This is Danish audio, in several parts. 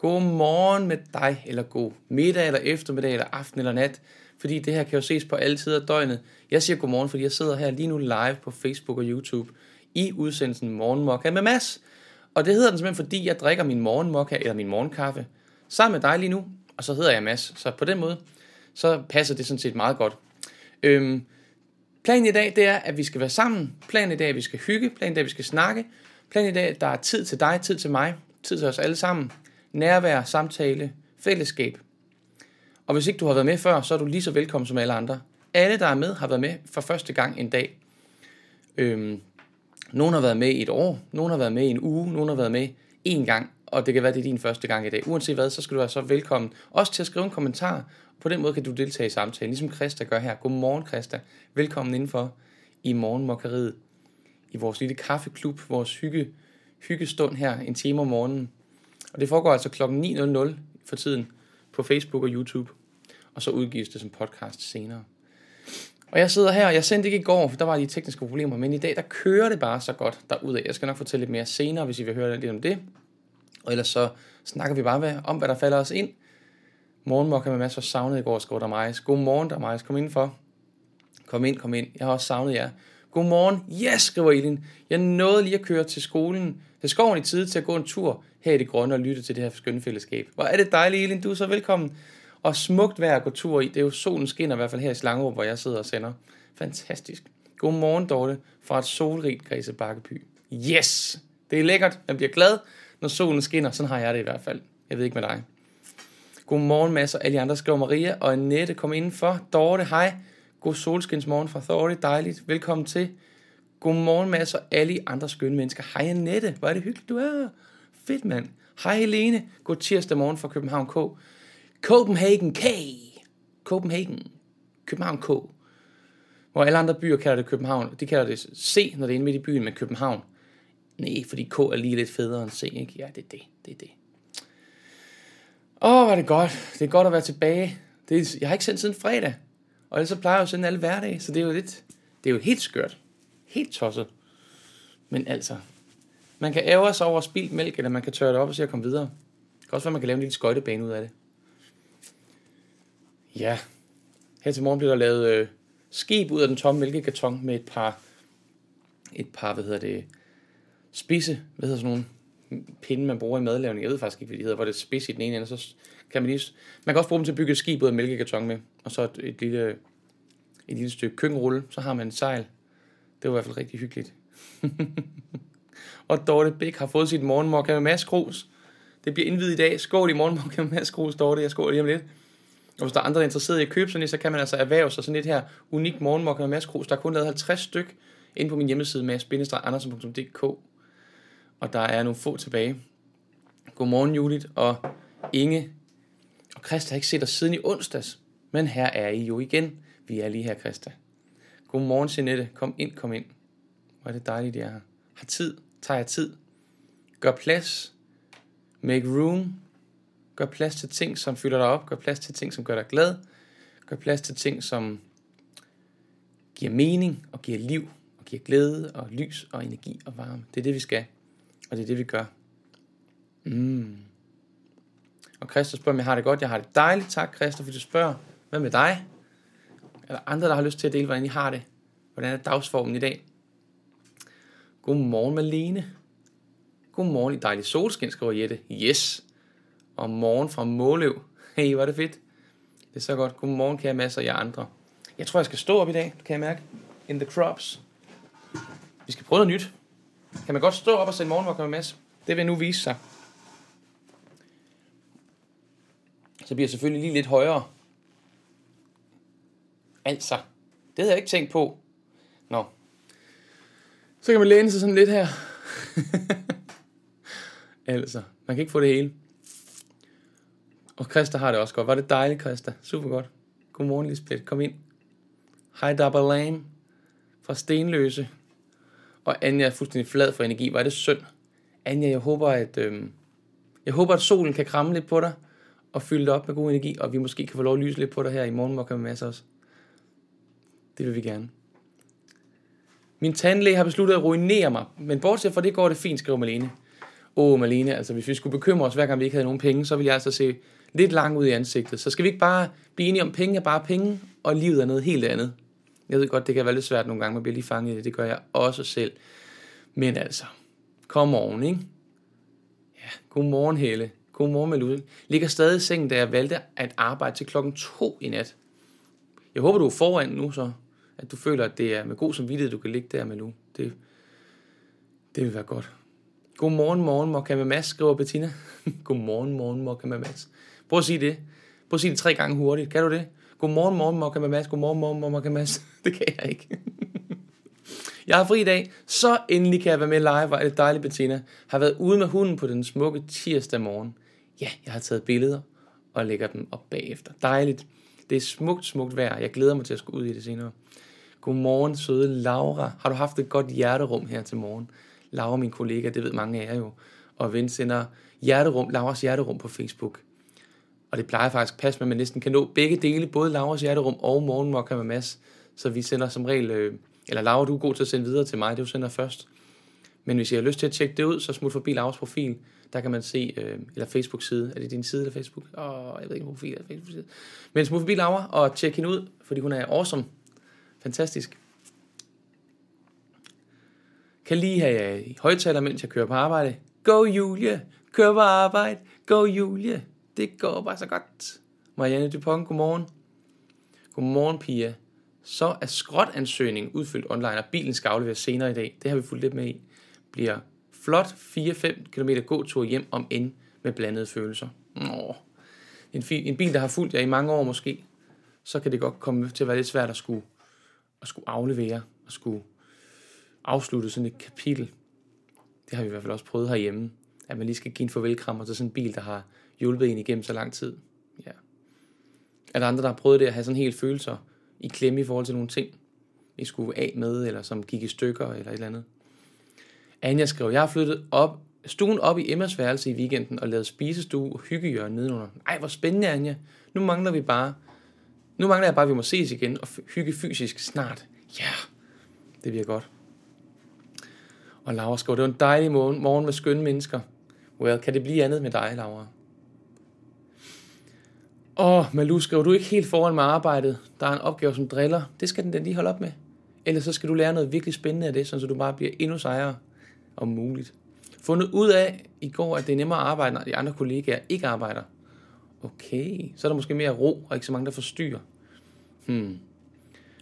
God morgen med dig, eller god middag, eller eftermiddag, eller aften, eller nat. Fordi det her kan jo ses på alle tider af døgnet. Jeg siger godmorgen, fordi jeg sidder her lige nu live på Facebook og YouTube i udsendelsen Morgenmokka med Mads. Og det hedder den simpelthen, fordi jeg drikker min morgenmokka eller min morgenkaffe sammen med dig lige nu. Og så hedder jeg Mads. Så på den måde, så passer det sådan set meget godt. Øhm, planen i dag, det er, at vi skal være sammen. Planen i dag, at vi skal hygge. Planen i dag, at vi skal snakke. Planen i dag, at der er tid til dig, tid til mig, tid til os alle sammen. Nærvær, samtale, fællesskab. Og hvis ikke du har været med før, så er du lige så velkommen som alle andre. Alle, der er med, har været med for første gang en dag. Øhm, nogle har været med i et år, nogle har været med i en uge, nogle har været med en gang, og det kan være, det er din første gang i dag. Uanset hvad, så skal du være så velkommen. Også til at skrive en kommentar. På den måde kan du deltage i samtalen, ligesom Christa gør her. Godmorgen, Christa. Velkommen indenfor i morgenmokkeriet. I vores lille kaffeklub, vores hygge, hyggestund her, en time om morgenen. Og det foregår altså kl. 9.00 for tiden på Facebook og YouTube. Og så udgives det som podcast senere. Og jeg sidder her, jeg sendte ikke i går, for der var de tekniske problemer, men i dag, der kører det bare så godt derudad. Jeg skal nok fortælle lidt mere senere, hvis I vil høre lidt om det. Og ellers så snakker vi bare om, hvad der falder os ind. Morgenmokka med masser af savnet i går, skrev der mig. God der mig. Kom indenfor. Kom ind, kom ind. Jeg har også savnet jer. Godmorgen. Yes, skriver Elin. Jeg nåede lige at køre til skolen, til skoven i tide til at gå en tur her i det grønne og lytte til det her skønne fællesskab. Hvor er det dejligt, Elin. Du er så velkommen. Og smukt vejr at gå tur i. Det er jo solen skinner i hvert fald her i Slangerup, hvor jeg sidder og sender. Fantastisk. Godmorgen, Dorte, fra et solrigt Græse Bakkeby. Yes! Det er lækkert. Jeg bliver glad, når solen skinner. Sådan har jeg det i hvert fald. Jeg ved ikke med dig. Godmorgen, masser og alle andre, skriver Maria og Annette. Kom indenfor. Dorte, hej. God solskinsmorgen fra Dorte. Dejligt. Velkommen til. Godmorgen, masser og alle andre skønne mennesker. Hej, Annette. Hvor er det hyggeligt, du er. Fedt, mand. Hej, Helene. God tirsdag morgen fra København K. Copenhagen K. Copenhagen. København K. Hvor alle andre byer kalder det København. De kalder det C, når det er inde midt i byen, men København. Nej, fordi K er lige lidt federe end C, ikke? Ja, det er det. Det er det. Åh, oh, var det godt. Det er godt at være tilbage. Det er, jeg har ikke sendt siden fredag. Og ellers så plejer jeg jo at sende alle hverdage, så det er jo lidt... Det er jo helt skørt. Helt tosset. Men altså, man kan ære sig over spildt mælk, eller man kan tørre det op og se at komme videre. Det kan også være, man kan lave en lille skøjtebane ud af det. Ja, her til morgen bliver der lavet øh, skib ud af den tomme mælkekarton med et par, et par, hvad hedder det, spidse, hvad hedder sådan nogle pinde, man bruger i madlavning. Jeg ved faktisk ikke, hvad de hedder, hvor det er spids i den ene ende, så kan man lige, man kan også bruge dem til at bygge et skib ud af mælkekarton med, og så et, et lille, et lille stykke køkkenrulle, så har man en sejl. Det var i hvert fald rigtig hyggeligt. og Dorte Bæk har fået sit morgenmokka med Mads Krus. Det bliver indvidet i dag. Skål i morgenmokka med Mads Krus, Dorte. Jeg skåler lige om lidt. Og hvis der er andre, der er interesseret i at købe sådan et, så kan man altså erhverve sig sådan et her unik morgenmokka med Mads Krus. Der er kun lavet 50 styk inde på min hjemmeside mads-andersen.dk. Og der er nogle få tilbage. Godmorgen, Judith og Inge. Og Christa har ikke set os siden i onsdags. Men her er I jo igen. Vi er lige her, Christa. Godmorgen, Jeanette. Kom ind, kom ind. Hvor er det dejligt, at jeg. Har tid. Tager jeg tid. Gør plads. Make room. Gør plads til ting, som fylder dig op. Gør plads til ting, som gør dig glad. Gør plads til ting, som giver mening og giver liv og giver glæde og lys og energi og varme. Det er det, vi skal. Og det er det, vi gør. Mm. Og Christer spørger, om jeg har det godt. Jeg har det dejligt. Tak, Christer, fordi du spørger. Hvad med dig? Eller andre, der har lyst til at dele, hvordan I har det. Hvordan er dagsformen i dag? Godmorgen, Malene. Godmorgen i dejlig solskin, skriver Jette. Yes. Og morgen fra Måløv. Hey, var det fedt. Det er så godt. Godmorgen, kære masser og jer andre. Jeg tror, jeg skal stå op i dag, kan jeg mærke. In the crops. Vi skal prøve noget nyt. Kan man godt stå op og sende morgenmok med Mads? Det vil nu vise sig. Så bliver jeg selvfølgelig lige lidt højere. Altså, det havde jeg ikke tænkt på. Så kan man læne sig sådan lidt her. altså, man kan ikke få det hele. Og Christa har det også godt. Var det dejligt, Christa? Super godt. Godmorgen, Lisbeth. Kom ind. Hej, Dabba Lame fra Stenløse. Og Anja er fuldstændig flad for energi. Var det synd? Anja, jeg håber, at, øh, jeg håber, at solen kan kramme lidt på dig og fylde dig op med god energi, og vi måske kan få lov at lyse lidt på dig her i morgen, med os også. Det vil vi gerne. Min tandlæge har besluttet at ruinere mig, men bortset fra det går det fint, skriver Malene. åh Malene, altså hvis vi skulle bekymre os, hver gang vi ikke havde nogen penge, så ville jeg altså se lidt lang ud i ansigtet. Så skal vi ikke bare blive enige om, penge er bare penge, og livet er noget helt andet. Jeg ved godt, det kan være lidt svært nogle gange, man bliver lige fanget i det. Det gør jeg også selv. Men altså, kom oven, ikke? Ja, godmorgen Helle. Godmorgen Malou. Ligger stadig i sengen, da jeg valgte at arbejde til klokken 2 i nat. Jeg håber, du er foran nu, så at du føler, at det er med god samvittighed, du kan ligge der, med nu. Det, det vil være godt. Godmorgen, morgen, Mokka med Mads, skriver Bettina. Godmorgen, morgen, Mokka med Mads. Prøv at sige det. Prøv at sige det tre gange hurtigt. Kan du det? Godmorgen, morgen, Mokka med Mads. Godmorgen, morgen, Mokka med Mads. Det kan jeg ikke. Jeg har fri i dag, så endelig kan jeg være med live. Hvor er det dejligt, Bettina. Har været ude med hunden på den smukke tirsdag morgen. Ja, jeg har taget billeder og lægger dem op bagefter. Dejligt. Det er smukt, smukt vejr. Jeg glæder mig til at skulle ud i det senere. Godmorgen, søde Laura. Har du haft et godt hjerterum her til morgen? Laura, min kollega, det ved mange af jer jo. Og ven sender hjerterum, Lauras hjerterum på Facebook. Og det plejer faktisk at passe med, at man næsten kan nå begge dele, både Lauras hjerterum og morgenmokka med Mads. Så vi sender som regel, øh, eller Laura, du er god til at sende videre til mig, det du sender først. Men hvis I har lyst til at tjekke det ud, så smut forbi Lauras profil. Der kan man se, øh, eller Facebook-side. Er det din side eller Facebook? Åh, oh, jeg ved ikke, profil eller Facebook-side. Men smut forbi Laura og tjek hende ud, fordi hun er awesome. Fantastisk. Kan lige have i højtaler, mens jeg kører på arbejde. Go Julie! Kør på arbejde! Go Julie! Det går bare så godt. Marianne Dupont, godmorgen. Godmorgen, Pia. Så er skrotansøgning udfyldt online, og bilen skal afleveres senere i dag. Det har vi fulgt lidt med i. Bliver flot 4-5 km gåtur hjem om end med blandede følelser. Nå. En, en bil, der har fulgt jer i mange år måske, så kan det godt komme til at være lidt svært at skulle, at skulle aflevere og skulle afslutte sådan et kapitel. Det har vi i hvert fald også prøvet herhjemme, at man lige skal give en farvelkrammer til sådan en bil, der har hjulpet en igennem så lang tid. Ja. Er der andre, der har prøvet det at have sådan helt følelser i klemme i forhold til nogle ting, I skulle af med, eller som gik i stykker, eller et eller andet? Anja skrev, jeg har flyttet op, stuen op i Emmas værelse i weekenden og lavet spisestue og hyggehjørne nedenunder. Ej, hvor spændende, Anja. Nu mangler vi bare, nu mangler jeg bare, at vi må ses igen og hygge fysisk snart. Ja, yeah. det bliver godt. Og Laura skriver, det var en dejlig morgen, morgen med skønne mennesker. Well, kan det blive andet med dig, Laura? Åh, oh, Malu, skriver du ikke helt foran med arbejdet? Der er en opgave som driller. Det skal den da lige holde op med. Ellers så skal du lære noget virkelig spændende af det, så du bare bliver endnu sejere om muligt. Fundet ud af i går, at det er nemmere at arbejde, når de andre kollegaer ikke arbejder. Okay, så er der måske mere ro, og ikke så mange, der forstyrrer. Hmm.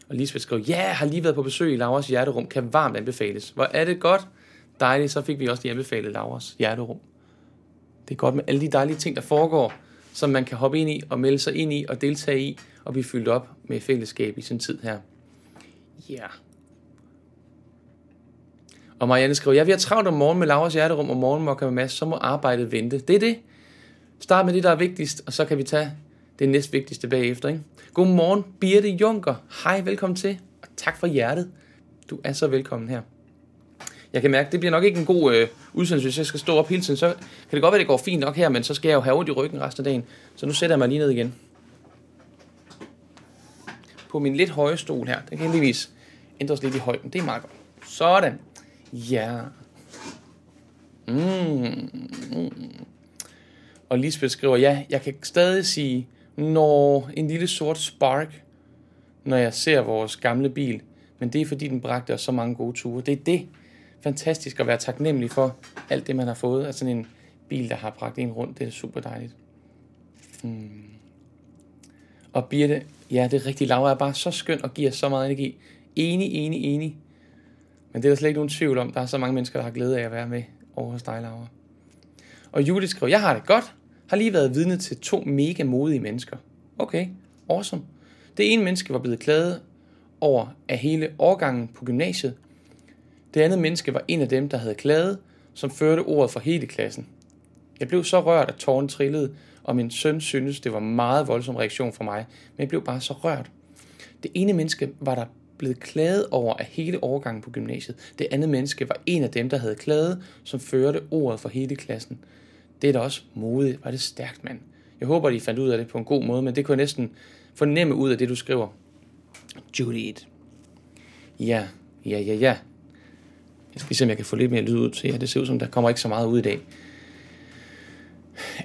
Og Lisbeth skrev, ja, yeah, har lige været på besøg i Lauras hjerterum, kan varmt anbefales. Hvor er det godt. Dejligt, så fik vi også lige anbefalet Lauras hjerterum. Det er godt med alle de dejlige ting, der foregår, som man kan hoppe ind i og melde sig ind i og deltage i og blive fyldt op med fællesskab i sin tid her. Ja. Yeah. Og Marianne skrev, ja, vi har travlt om morgen med Lauras hjerterum og morgenmokker med Mads, så må arbejdet vente. Det er det. Start med det, der er vigtigst, og så kan vi tage det næstvigtigste bagefter. Ikke? Godmorgen, Birte Junker. Hej, velkommen til, og tak for hjertet. Du er så velkommen her. Jeg kan mærke, det bliver nok ikke en god øh, udsendelse, hvis jeg skal stå op hele tiden. Så kan det godt være, det går fint nok her, men så skal jeg jo have ondt i ryggen resten af dagen. Så nu sætter jeg mig lige ned igen. På min lidt høje stol her. Den kan heldigvis ændres lidt i højden. Det er meget godt. Sådan. Ja. Mm. Mm. Og Lisbeth skriver, ja, jeg kan stadig sige, når en lille sort spark, når jeg ser vores gamle bil. Men det er fordi, den bragte os så mange gode ture. Det er det. Fantastisk at være taknemmelig for alt det, man har fået. Altså sådan en bil, der har bragt en rundt. Det er super dejligt. Hmm. Og Birte, ja, det er rigtigt. Laura er bare så skøn og giver så meget energi. Enig, enig, enig. Men det er der slet ikke nogen tvivl om. Der er så mange mennesker, der har glæde af at være med over hos dig, Laura. Og Julie skriver, jeg har det godt. Har lige været vidne til to mega modige mennesker. Okay, awesome. Det ene menneske var blevet klaget over af hele årgangen på gymnasiet. Det andet menneske var en af dem, der havde klaget, som førte ordet for hele klassen. Jeg blev så rørt, at tårnen trillede, og min søn syntes, det var en meget voldsom reaktion for mig, men jeg blev bare så rørt. Det ene menneske var der blevet klaget over af hele årgangen på gymnasiet. Det andet menneske var en af dem, der havde klaget, som førte ordet for hele klassen. Det er da også modigt. Var det stærkt, mand. Jeg håber, de fandt ud af det på en god måde, men det kunne jeg næsten fornemme ud af det, du skriver. Judith. Ja, ja, ja, ja. Jeg skal se, om jeg kan få lidt mere lyd ud til jer. Det ser ud som, der kommer ikke så meget ud i dag.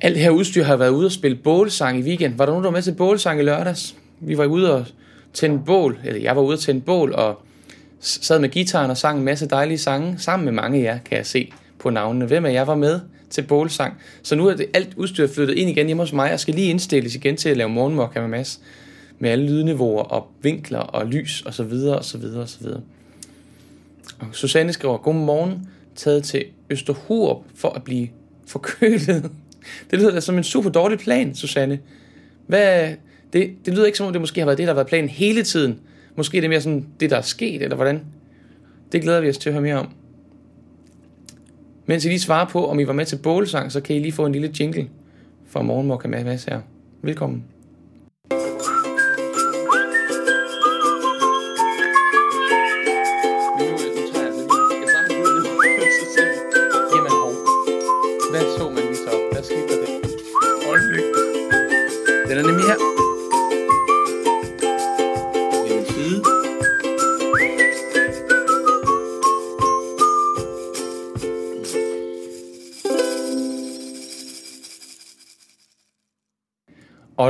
alt det her udstyr har været ude og spille bålsang i weekend. Var der nogen, der var med til bålsang i lørdags? Vi var ude og tænde bål, eller jeg var ude og tænde bål, og sad med gitaren og sang en masse dejlige sange, sammen med mange af jer, kan jeg se på navnene. Hvem af jer var med til bålsang? Så nu er det alt udstyr flyttet ind igen hjemme hos mig, og skal lige indstilles igen til at lave morgenmokka med Mads. Med alle lydniveauer og vinkler og lys og så videre og så videre og så videre. Og Susanne skriver, godmorgen, taget til Østerhurup for at blive forkølet. Det lyder da som en super dårlig plan, Susanne. Hvad, det, det lyder ikke som om, det måske har været det, der har været planen hele tiden. Måske er det mere sådan det, der er sket, eller hvordan? Det glæder vi os til at høre mere om. Mens I lige svarer på, om I var med til bålsang, så kan I lige få en lille jingle fra Morgenmokka med Mads her. Velkommen.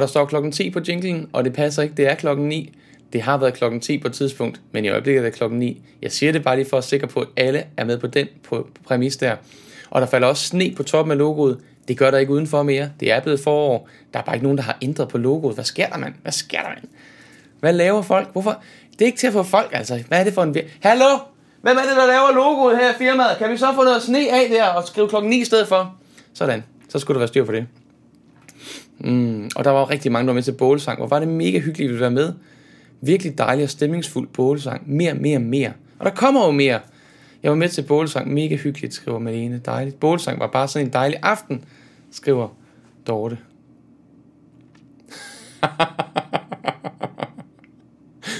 Der står klokken 10 på jinglen, og det passer ikke, det er klokken 9. Det har været klokken 10 på et tidspunkt, men i øjeblikket er det klokken 9. Jeg siger det bare lige for at sikre på, at alle er med på den på præmis der. Og der falder også sne på toppen af logoet. Det gør der ikke udenfor mere. Det er blevet forår. Der er bare ikke nogen, der har ændret på logoet. Hvad sker der, mand? Hvad sker der, mand? Hvad laver folk? Hvorfor? Det er ikke til at få folk, altså. Hvad er det for en... Hallo? Hvem er det, der laver logoet her i firmaet? Kan vi så få noget sne af der og skrive klokken 9 i stedet for? Sådan. Så skulle der være styr på det. Mm, og der var rigtig mange, der var med til bålsang. Hvor var det mega hyggeligt at være med. Virkelig dejlig og stemningsfuld bålsang. Mere, mere, mere. Og der kommer jo mere. Jeg var med til bålsang. Mega hyggeligt, skriver Malene. Dejligt. Bålsang var bare sådan en dejlig aften, skriver Dorte.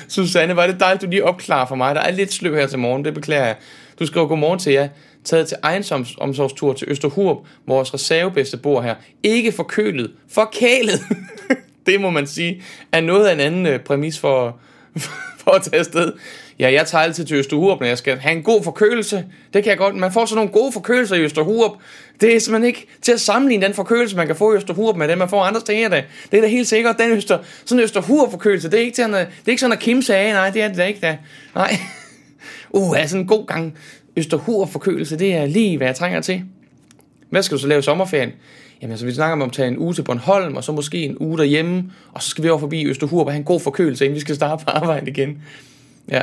Susanne, var det dejligt, du lige opklarer for mig. Der er lidt sløv her til morgen, det beklager jeg. Du skriver godmorgen til jer. Taget til ejendomsomsorgstur til Østerhurup, vores reservebedste bor her. Ikke forkølet, forkælet. det må man sige, er noget af en anden øh, præmis for, for at tage afsted. Ja, jeg tager altid til Østerhurup, når jeg skal have en god forkølelse. Det kan jeg godt. Man får sådan nogle gode forkølelser i Østerhurup. Det er simpelthen ikke til at sammenligne den forkølelse, man kan få i Østerhurup med den, man får andre steder. Det, det er da helt sikkert. Den Øster, sådan en Østerhurup forkølelse, det er ikke, til, det er ikke sådan, at Kim sagde, nej, det er det da ikke da. Nej. Uh, er en god gang Østerhurup forkølelse, det er lige, hvad jeg trænger til. Hvad skal du så lave i sommerferien? Jamen altså, vi snakker om at tage en uge til Bornholm, og så måske en uge derhjemme, og så skal vi over forbi Østerhur og have en god forkølelse, inden vi skal starte på arbejde igen. Ja,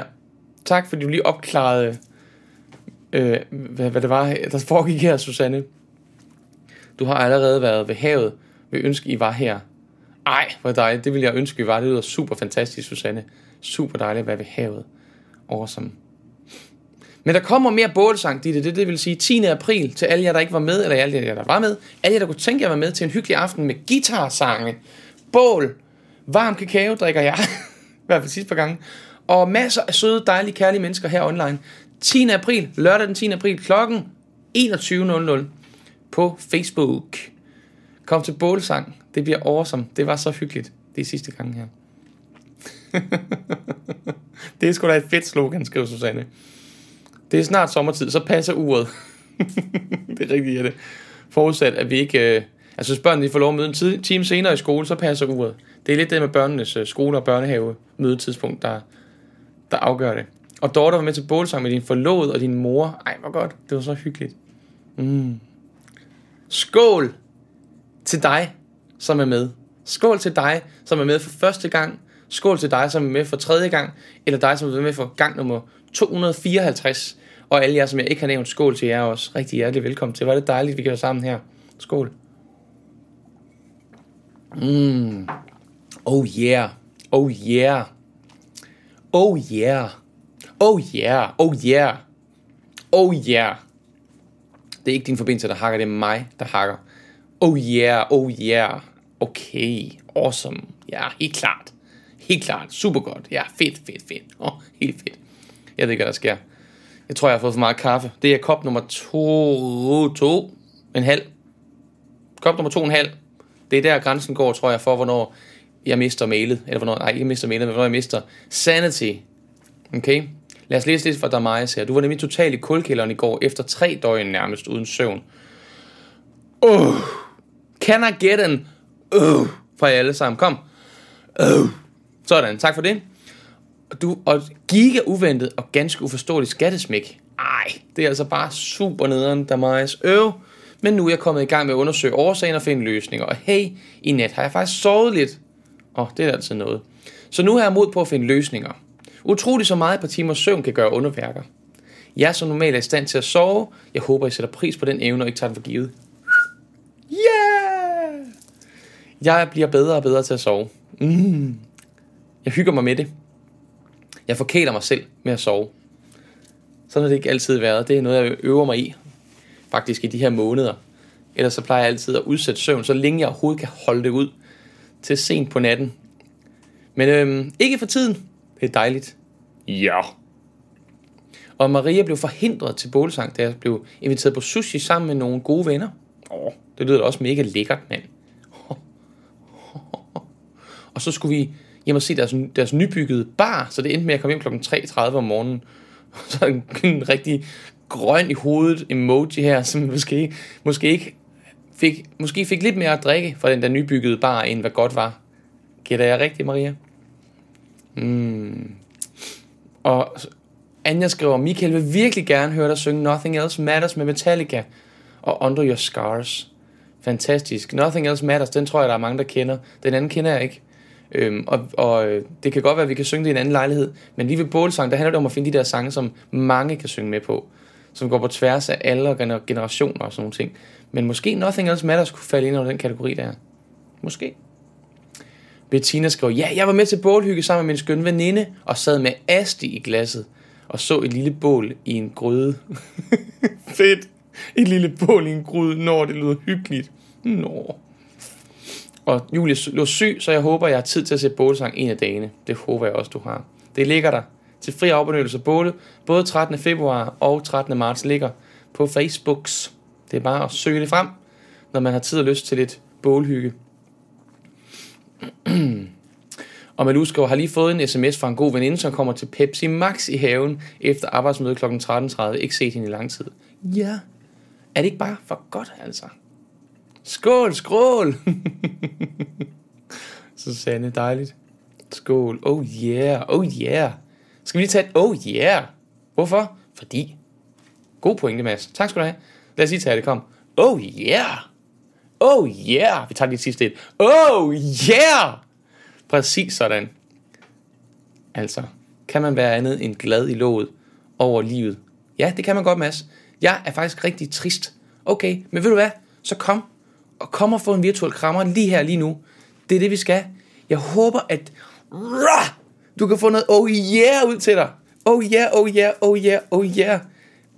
tak fordi du lige opklarede, øh, hvad, hvad det var, der foregik her, Susanne. Du har allerede været ved havet. vil ønske, I var her. Ej, hvor dejligt. Det vil jeg ønske, I var. Det lyder super fantastisk, Susanne. Super dejligt at være ved havet. Awesome. Men der kommer mere bålsang, det, Det, det vil sige 10. april til alle jer, der ikke var med, eller alle jer, der var med. Alle jer, der kunne tænke jer at være med til en hyggelig aften med guitarsange, bål, varm kakao drikker jeg. I hvert fald sidste par gange. Og masser af søde, dejlige, kærlige mennesker her online. 10. april, lørdag den 10. april, klokken 21.00 på Facebook. Kom til bålsang. Det bliver awesome. Det var så hyggeligt. Det er sidste gang her. det er sgu da et fedt slogan, skriver Susanne. Det er snart sommertid, så passer uret. det er rigtigt, ja det. Forudsat, at vi ikke... Øh, altså, hvis børnene får lov at møde en tid, time senere i skole, så passer uret. Det er lidt det med børnenes øh, skole- og børnehave mødetidspunkt, der, der afgør det. Og Dorte var med til bålsang med din forlovede og din mor. Ej, hvor godt. Det var så hyggeligt. Mm. Skål til dig, som er med. Skål til dig, som er med for første gang. Skål til dig, som er med for tredje gang. Eller dig, som er med for gang nummer 254. Og alle jer, som jeg ikke har nævnt, skål til jer også. Rigtig hjertelig velkommen til. Var det dejligt, vi kan være sammen her. Skål. Mm. Oh yeah. Oh yeah. Oh yeah. Oh yeah. Oh yeah. Oh yeah. Det er ikke din forbindelse, der hakker, det er mig, der hakker. Oh yeah, oh yeah. Okay, awesome. Ja, helt klart. Helt klart. Super godt. Ja, fedt, fedt, fedt. Åh, oh, helt fedt. Jeg ved ikke, hvad der sker. Jeg tror, jeg har fået for meget kaffe. Det er kop nummer to, to, en halv. Kop nummer to, en halv. Det er der grænsen går, tror jeg, for hvornår jeg mister mailet. Eller hvornår, nej, ikke mister mailet, men hvornår jeg mister sanity. Okay? Lad os læse lidt fra Damaris her. Du var nemlig totalt i kulkælderen i går, efter tre døgn nærmest uden søvn. Uh, Can I get an uh, fra jer alle sammen? Kom. Uh. Sådan, tak for det. Du, og giga uventet og ganske uforståeligt skattesmæk. Ej, det er altså bare super nederen, der meget øv. Men nu er jeg kommet i gang med at undersøge årsagen og finde løsninger. Og hey, i nat har jeg faktisk sovet lidt. Åh, oh, det er altså noget. Så nu har jeg mod på at finde løsninger. Utroligt så meget et par timer søvn kan gøre underværker. Jeg er så normalt er i stand til at sove. Jeg håber, I sætter pris på den evne og ikke tager den for givet. Yeah! Jeg bliver bedre og bedre til at sove. Mm. Jeg hygger mig med det. Jeg forkæler mig selv med at sove. Sådan har det ikke altid været. Det er noget, jeg øver mig i. Faktisk i de her måneder. Ellers så plejer jeg altid at udsætte søvn, så længe jeg overhovedet kan holde det ud. Til sent på natten. Men øhm, ikke for tiden. Det er dejligt. Ja. Og Maria blev forhindret til bålsang, da jeg blev inviteret på sushi sammen med nogle gode venner. Åh, det lyder da også mega lækkert, mand. Og så skulle vi hjem og se deres, deres nybyggede bar, så det endte med at komme hjem kl. 3.30 om morgenen. Så en, en rigtig grøn i hovedet emoji her, som måske, måske ikke fik, måske fik lidt mere at drikke fra den der nybyggede bar, end hvad godt var. Gætter jeg rigtigt, Maria? Mm. Og Anja skriver, Michael vil virkelig gerne høre dig synge Nothing Else Matters med Metallica og Under Your Scars. Fantastisk. Nothing Else Matters, den tror jeg, der er mange, der kender. Den anden kender jeg ikke. Øhm, og, og øh, det kan godt være, at vi kan synge det i en anden lejlighed, men lige ved bålsang, der handler det om at finde de der sange, som mange kan synge med på, som går på tværs af alle generationer og sådan nogle ting. Men måske Nothing Else Matters kunne falde ind under den kategori der. Måske. Bettina skrev, ja, jeg var med til bålhygge sammen med min skønne veninde, og sad med asti i glasset, og så et lille bål i en gryde. Fedt. Et lille bål i en gryde, når det lyder hyggeligt. Nå. Og Julie lå syg, så jeg håber, jeg har tid til at se bålsang en af dagene. Det håber jeg også, du har. Det ligger der til fri afbenyttelse båle. Både 13. februar og 13. marts ligger på Facebooks. Det er bare at søge det frem, når man har tid og lyst til lidt bålhygge. og Malou skriver, har lige fået en sms fra en god veninde, som kommer til Pepsi Max i haven efter arbejdsmøde kl. 13.30. Ikke set hende i lang tid. Ja, er det ikke bare for godt, altså? Skål, skrål! Susanne, dejligt. Skål. Oh yeah, oh yeah. Skal vi lige tage et oh yeah? Hvorfor? Fordi. God pointe, Mads. Tak skal du have. Lad os lige tage det, kom. Oh yeah. Oh yeah. Vi tager lige sidste et. Oh yeah. Præcis sådan. Altså, kan man være andet end glad i låget over livet? Ja, det kan man godt, Mads. Jeg er faktisk rigtig trist. Okay, men ved du hvad? Så kom og kom og få en virtuel krammer lige her, lige nu. Det er det, vi skal. Jeg håber, at du kan få noget oh yeah ud til dig. Oh yeah, oh yeah, oh yeah, oh yeah.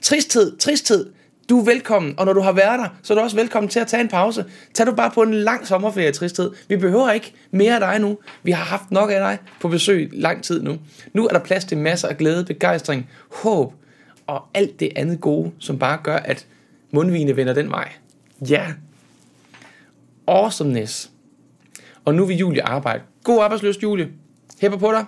Tristhed, tristhed. Du er velkommen, og når du har været der, så er du også velkommen til at tage en pause. Tag du bare på en lang sommerferie tristhed. Vi behøver ikke mere af dig nu. Vi har haft nok af dig på besøg lang tid nu. Nu er der plads til masser af glæde, begejstring, håb og alt det andet gode, som bare gør, at mundvine vender den vej. Ja, awesomeness. Og nu vil Julie arbejde. God arbejdsløst, Julie. Hæpper på dig.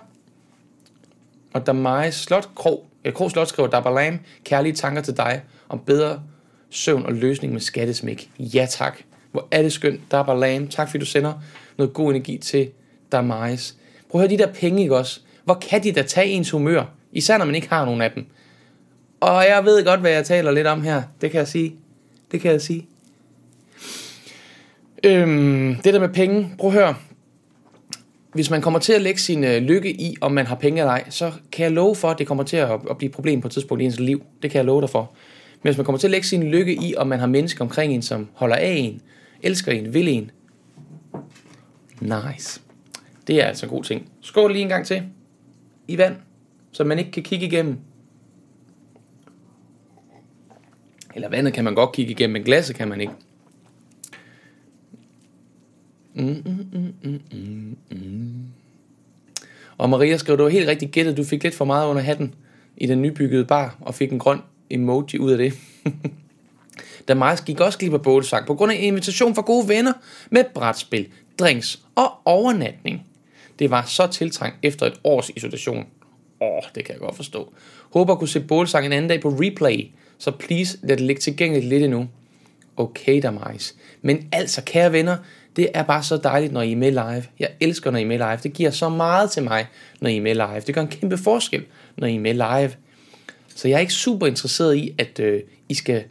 Og der mig Slot Krog, eh, Krog Slot skriver, der Balam, kærlige tanker til dig om bedre søvn og løsning med skattesmæk. Ja tak. Hvor er det skønt. Der Balam, tak fordi du sender noget god energi til Damais. Prøv at høre de der penge, ikke også? Hvor kan de da tage ens humør? Især når man ikke har nogen af dem. Og jeg ved godt, hvad jeg taler lidt om her. Det kan jeg sige. Det kan jeg sige. Øhm, det der med penge, prøv at høre. Hvis man kommer til at lægge sin øh, lykke i, om man har penge eller ej, så kan jeg love for, at det kommer til at, at blive et problem på et tidspunkt i ens liv. Det kan jeg love dig for. Men hvis man kommer til at lægge sin lykke i, om man har mennesker omkring en, som holder af en, elsker en, vil en. Nice. Det er altså en god ting. Skål lige en gang til. I vand, så man ikke kan kigge igennem. Eller vandet kan man godt kigge igennem, men glasset kan man ikke. Mm, mm, mm, mm, mm. Og Maria skrev, du var helt rigtig gættet, du fik lidt for meget under hatten i den nybyggede bar, og fik en grøn emoji ud af det. da Majs gik også glip af bålsang på grund af en invitation fra gode venner med brætspil, drinks og overnatning. Det var så tiltrængt efter et års isolation. Åh, det kan jeg godt forstå. Håber at kunne se bålsang en anden dag på replay, så please lad det ligge tilgængeligt lidt endnu. Okay, der majs. Men altså, kære venner, det er bare så dejligt, når I er med live. Jeg elsker, når I er med live. Det giver så meget til mig, når I er med live. Det gør en kæmpe forskel, når I er med live. Så jeg er ikke super interesseret i, at øh, I skal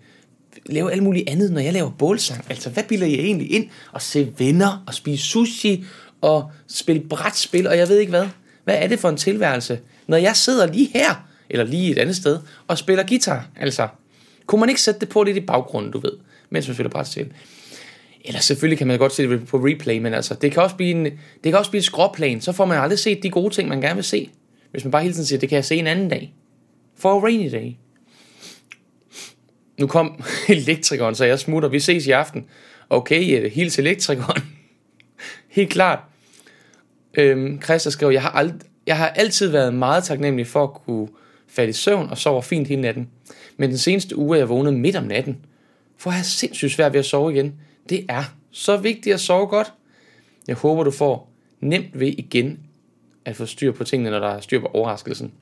lave alt muligt andet, når jeg laver bålsang. Altså, hvad bilder I egentlig ind? Og se venner, og spise sushi, og spille brætspil, og jeg ved ikke hvad. Hvad er det for en tilværelse? Når jeg sidder lige her, eller lige et andet sted, og spiller guitar, altså. Kunne man ikke sætte det på lidt i baggrunden, du ved, mens man spiller brætspil? Eller selvfølgelig kan man godt se det på replay, men altså, det kan også blive, en, det kan også blive et skråplan. Så får man aldrig set de gode ting, man gerne vil se. Hvis man bare hele tiden siger, det kan jeg se en anden dag. For a rainy day. Nu kom elektrikeren, så jeg smutter. Vi ses i aften. Okay, Jette, hils elektrikeren. Helt klart. Øhm, Christa skrev, jeg har, ald- jeg har altid været meget taknemmelig for at kunne falde i søvn og sove fint hele natten. Men den seneste uge er jeg vågnet midt om natten. For jeg har sindssygt svært ved at sove igen. Det er så vigtigt at sove godt. Jeg håber, du får nemt ved igen at få styr på tingene, når der er styr på overraskelsen.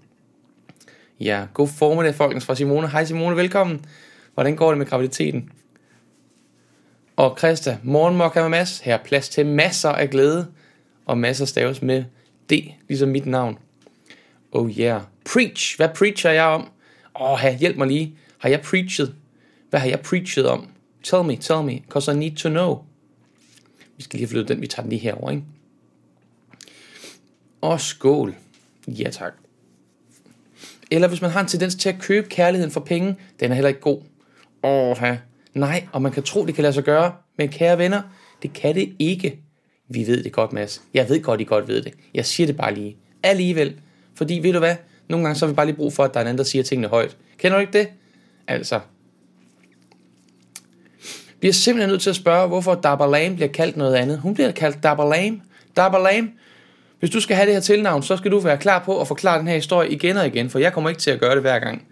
Ja, god formiddag, folkens, fra Simone. Hej Simone, velkommen. Hvordan går det med graviditeten? Og Christa, morgenmokka med Mads. Her er plads til masser af glæde. Og masser staves med D, ligesom mit navn. Oh yeah. Preach. Hvad preacher jeg om? Åh, oh, hjælp mig lige. Har jeg preachet? Hvad har jeg preachet om? Tell me, tell me, because I need to know. Vi skal lige have flyttet den, vi tager den lige herover, ikke? Og skål. Ja, tak. Eller hvis man har en tendens til at købe kærligheden for penge, den er heller ikke god. Åh, ja. Nej, og man kan tro, det kan lade sig gøre, men kære venner, det kan det ikke. Vi ved det godt, Mads. Jeg ved godt, I godt ved det. Jeg siger det bare lige. Alligevel. Fordi, ved du hvad? Nogle gange så har vi bare lige brug for, at der er en anden, der siger tingene højt. Kender du ikke det? Altså bliver er simpelthen nødt til at spørge, hvorfor Dabalam bliver kaldt noget andet. Hun bliver kaldt Dabalam. Dabalam. Hvis du skal have det her tilnavn, så skal du være klar på at forklare den her historie igen og igen, for jeg kommer ikke til at gøre det hver gang.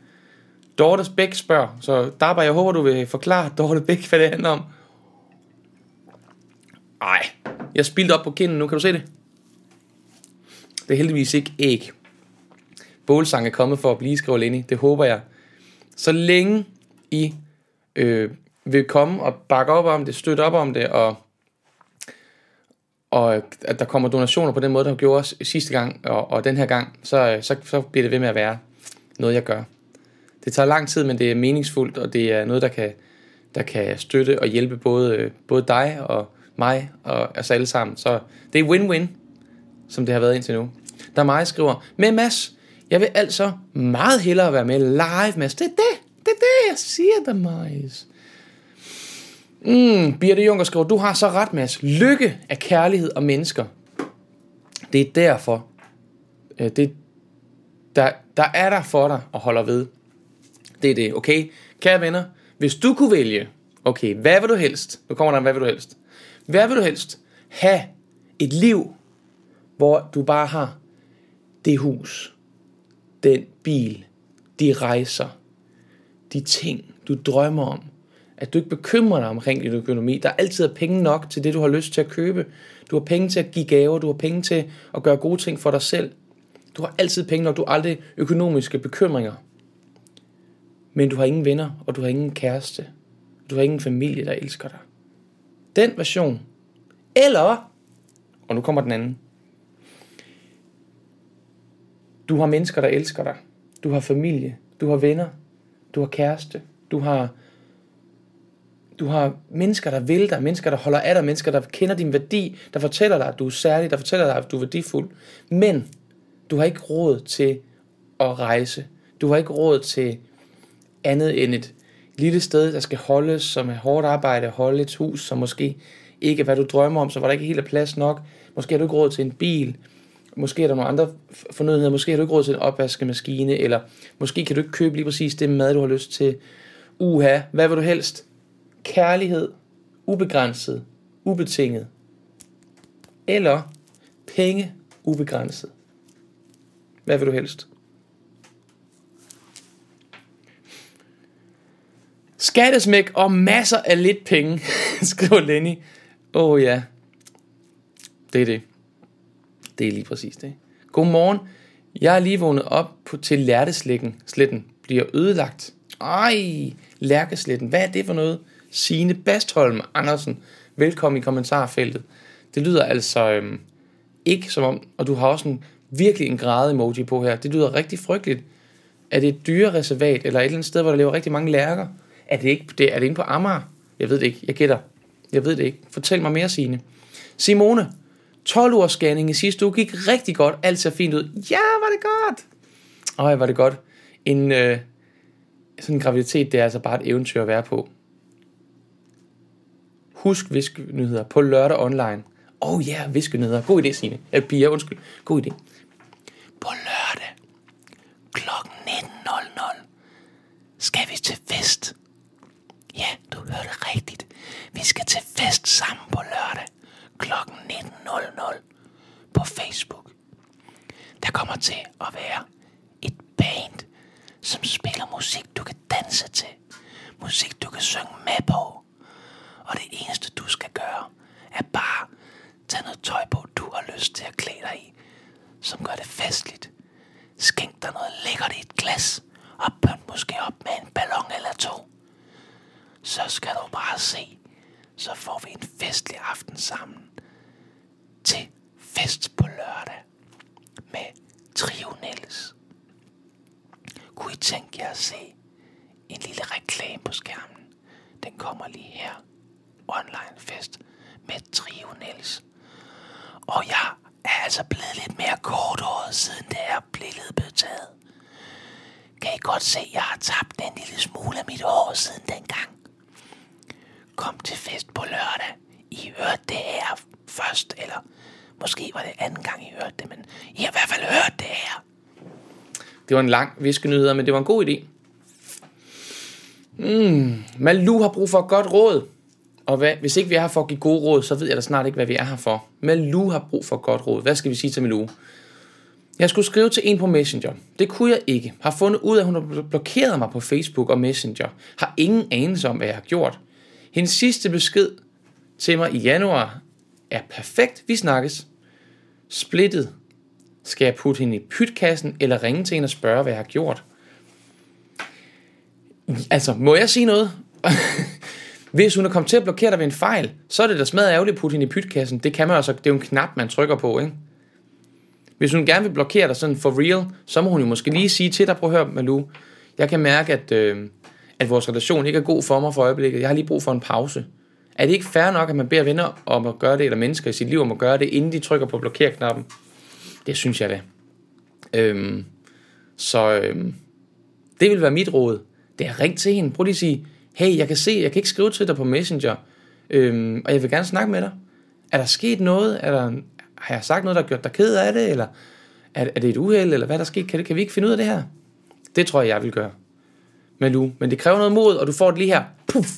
Dorte Bæk spørger, så Dabba, jeg håber, du vil forklare Dorte Bæk, hvad det handler om. Ej, jeg spildte op på kinden nu, kan du se det? Det er heldigvis ikke æg. Bålsang er kommet for at blive, skriver Lenny. Det håber jeg. Så længe I øh, vil komme og bakke op om det, støtte op om det, og, og at der kommer donationer på den måde, der gjorde sidste gang, og, og den her gang, så, så, så bliver det ved med at være noget, jeg gør. Det tager lang tid, men det er meningsfuldt, og det er noget, der kan, der kan støtte og hjælpe både, både dig og mig og os alle sammen. Så det er win-win, som det har været indtil nu. Der er mig, skriver, med Mads, jeg vil altså meget hellere være med live, Mads. Det er det, det er det, jeg siger dig, Mads. Mm, Birte Junker skriver, du har så ret, Mads. Lykke er kærlighed og mennesker. Det er derfor. Øh, det, der, der er der for dig og holder ved. Det er det, okay? Kære venner, hvis du kunne vælge, okay, hvad vil du helst? Nu kommer der hvad vil du helst? Hvad vil du helst? have et liv, hvor du bare har det hus, den bil, de rejser, de ting, du drømmer om. At du ikke bekymrer dig omkring din økonomi. Der er altid penge nok til det, du har lyst til at købe. Du har penge til at give gaver, du har penge til at gøre gode ting for dig selv. Du har altid penge nok, du har aldrig økonomiske bekymringer. Men du har ingen venner, og du har ingen kæreste. Du har ingen familie, der elsker dig. Den version. Eller, og nu kommer den anden. Du har mennesker, der elsker dig. Du har familie. Du har venner. Du har kæreste. Du har, du har mennesker, der vil dig. Mennesker, der holder af dig. Mennesker, der kender din værdi. Der fortæller dig, at du er særlig. Der fortæller dig, at du er værdifuld. Men du har ikke råd til at rejse. Du har ikke råd til andet end et lille sted, der skal holdes, som er hårdt arbejde, holde et hus, som måske ikke er, hvad du drømmer om, så var der ikke helt er plads nok. Måske har du ikke råd til en bil, måske er der nogle andre fornødenheder, måske har du ikke råd til en opvaskemaskine, eller måske kan du ikke købe lige præcis det mad, du har lyst til. Uha, hvad vil du helst? Kærlighed, ubegrænset, ubetinget. Eller penge, ubegrænset. Hvad vil du helst? Skattesmæk og masser af lidt penge, skriver Lenny. Åh oh, ja, det er det. Det er lige præcis det. Godmorgen. Jeg er lige vågnet op på, til lærtesletten. Sletten bliver ødelagt. Ej, lærkesletten. Hvad er det for noget? Signe Bastholm Andersen. Velkommen i kommentarfeltet. Det lyder altså øhm, ikke som om, og du har også en, virkelig en grad emoji på her. Det lyder rigtig frygteligt. Er det et dyrereservat, eller et eller andet sted, hvor der lever rigtig mange lærker? Er det, ikke, det, er det inde på Amager? Jeg ved det ikke. Jeg gætter. Jeg ved det ikke. Fortæl mig mere, Signe. Simone, 12 ugers scanning i sidste uge gik rigtig godt. Alt ser fint ud. Ja, var det godt. Øj, var det godt. En, øh, sådan en graviditet, det er altså bare et eventyr at være på. Husk viskenyheder på lørdag online. Oh ja, yeah, viskenyheder. God idé, Signe. Ja, Pia, undskyld. God idé. På lørdag kl. 19.00 skal vi til fest. Ja, du hørte rigtigt. Vi skal til fest sammen på lørdag kl. 19.00 på Facebook. Der kommer til at være et band, som spiller musik, du kan danse til. Musik, du kan synge med på. Og det eneste, du skal gøre, er bare tage noget tøj på, du har lyst til at klæde dig i, som gør det festligt. Skænk dig noget lækkert i et glas, og pynt måske op med en ballon eller to. Så skal du bare se, så får vi en festlig aften sammen til fest på lørdag med Trio Niels. Kunne I tænke jer at se en lille reklame på skærmen? Den kommer lige her. Online fest med Trio Niels. Og jeg er altså blevet lidt mere korthåret, siden det er billede blev taget. Kan I godt se, at jeg har tabt en lille smule af mit hår siden dengang? Kom til fest på lørdag. I hørte det her først, eller måske var det anden gang, I hørte det, men I har i hvert fald hørt det her. Det var en lang viskenyheder, men det var en god idé. Mm, Malu har brug for et godt råd. Og hvad, hvis ikke vi er her for at give gode råd, så ved jeg da snart ikke, hvad vi er her for. Malou har brug for godt råd. Hvad skal vi sige til Malou? Jeg skulle skrive til en på Messenger. Det kunne jeg ikke. Har fundet ud af, at hun har blokeret mig på Facebook og Messenger. Har ingen anelse om, hvad jeg har gjort. Hendes sidste besked til mig i januar er perfekt. Vi snakkes. Splittet. Skal jeg putte hende i pytkassen, eller ringe til hende og spørge, hvad jeg har gjort? Altså, må jeg sige noget? Hvis hun er kommet til at blokere dig ved en fejl, så er det da smadret ærgerligt at putte hende i pytkassen. Det kan man altså, det er jo en knap, man trykker på, ikke? Hvis hun gerne vil blokere dig sådan for real, så må hun jo måske lige sige til dig, prøv at høre, Malu, jeg kan mærke, at, øh, at vores relation ikke er god for mig for øjeblikket. Jeg har lige brug for en pause. Er det ikke fair nok, at man beder venner om at gøre det, eller mennesker i sit liv om at gøre det, inden de trykker på blokerknappen? Det synes jeg da. Øhm, så øhm, det vil være mit råd. Det er ring til hende. Prøv lige at sige, hey, jeg kan se, jeg kan ikke skrive til dig på Messenger, øhm, og jeg vil gerne snakke med dig. Er der sket noget? Er der, har jeg sagt noget, der har gjort dig ked af det? Eller er, er det et uheld? Eller hvad der sket? Kan, det, kan vi ikke finde ud af det her? Det tror jeg, jeg vil gøre. Malu. Men det kræver noget mod, og du får det lige her. Puff!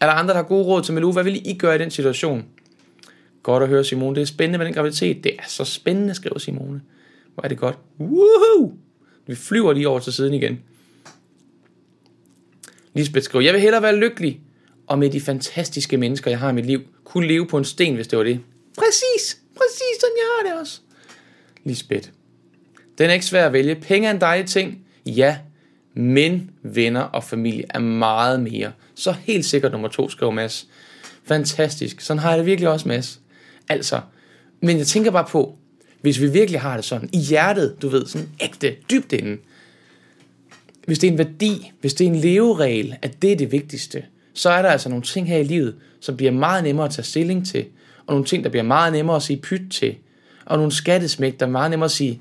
Er der andre, der har gode råd til Malu? Hvad vil I gøre i den situation? Godt at høre, Simone. Det er spændende med den graviditet. Det er så spændende, skriver Simone. Hvor er det godt. Woohoo! Vi flyver lige over til siden igen. Lisbeth skriver, jeg vil hellere være lykkelig, og med de fantastiske mennesker, jeg har i mit liv, kunne leve på en sten, hvis det var det. Præcis, præcis sådan jeg har det også. Lisbeth, den er ikke svær at vælge. Penge er en dejlig ting, ja, men venner og familie er meget mere. Så helt sikkert nummer to, skriver Mads. Fantastisk, sådan har jeg det virkelig også, Mads. Altså, men jeg tænker bare på, hvis vi virkelig har det sådan, i hjertet, du ved, sådan ægte, dybt inden, hvis det er en værdi, hvis det er en leveregel, at det er det vigtigste, så er der altså nogle ting her i livet, som bliver meget nemmere at tage stilling til, og nogle ting, der bliver meget nemmere at sige pyt til, og nogle skattesmæk, der er meget nemmere at sige,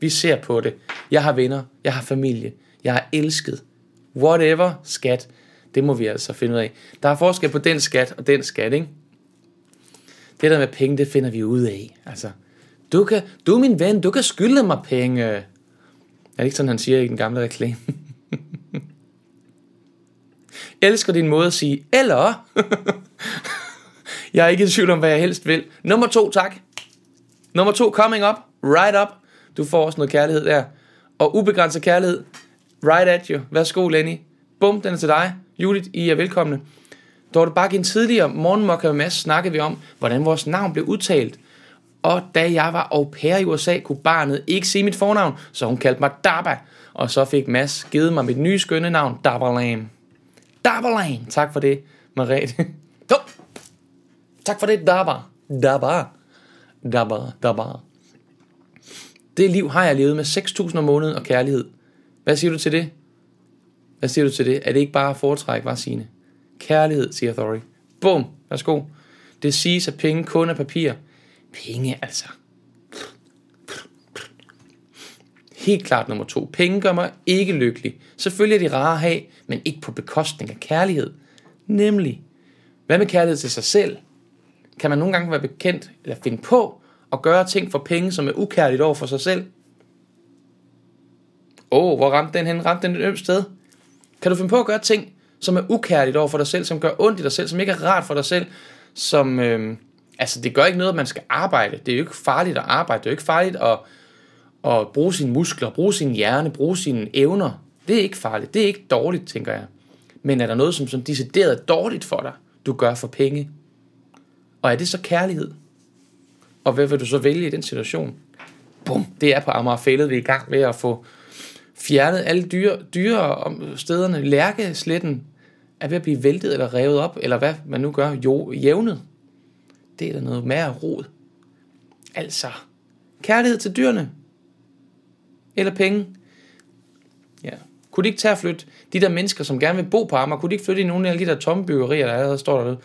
vi ser på det, jeg har venner, jeg har familie, jeg har elsket, whatever skat, det må vi altså finde ud af. Der er forskel på den skat og den skat, ikke? Det der med penge, det finder vi ud af. Altså, du, kan, du er min ven, du kan skylde mig penge. Er det ikke sådan, han siger i den gamle reklame? Elsker din måde at sige, eller... jeg er ikke i tvivl om, hvad jeg helst vil. Nummer to, tak. Nummer to, coming up, right up. Du får også noget kærlighed der. Og ubegrænset kærlighed, right at you. Værsgo, Lenny. Bum, den er til dig. Judith, I er velkomne. Dorte Bakke, en tidligere morgenmokker med Mads snakkede vi om, hvordan vores navn blev udtalt. Og da jeg var au pair i USA, kunne barnet ikke se mit fornavn, så hun kaldte mig Daba. Og så fik Mads givet mig mit nye skønne navn, Daba Lam. Tak for det, Marete. Go. Tak for det, Daba. Daba. Daber. Daba. Det liv har jeg levet med 6.000 om måneden og kærlighed. Hvad siger du til det? Hvad siger du til det? Er det ikke bare foretræk, var sine? Kærlighed, siger Thory. Bum, værsgo. Det siges, at penge kun er papir. Penge altså. Helt klart nummer to. Penge gør mig ikke lykkelig. Selvfølgelig er de rare at have, men ikke på bekostning af kærlighed. Nemlig, hvad med kærlighed til sig selv? Kan man nogle gange være bekendt eller finde på at gøre ting for penge, som er ukærligt over for sig selv? Åh, oh, hvor ramte den hen? Ramte den et ømt sted? Kan du finde på at gøre ting, som er ukærligt over for dig selv, som gør ondt i dig selv, som ikke er rart for dig selv, som, øh, altså det gør ikke noget, at man skal arbejde. Det er jo ikke farligt at arbejde. Det er jo ikke farligt at, at bruge sine muskler, bruge sin hjerne, bruge sine evner. Det er ikke farligt. Det er ikke dårligt, tænker jeg. Men er der noget, som, som decideret er dårligt for dig, du gør for penge? Og er det så kærlighed? Og hvad vil du så vælge i den situation? Bum, det er på Amager vi er i gang med at få fjernet alle dyre, dyre stederne. Lærkesletten er ved at blive væltet eller revet op, eller hvad man nu gør, jo, jævnet. Det er da noget mere rod. Altså, kærlighed til dyrene. Eller penge. Ja. Kunne de ikke tage at flytte de der mennesker, som gerne vil bo på Amager, kunne de ikke flytte i nogle af de der tomme byggerier, der allerede står derude?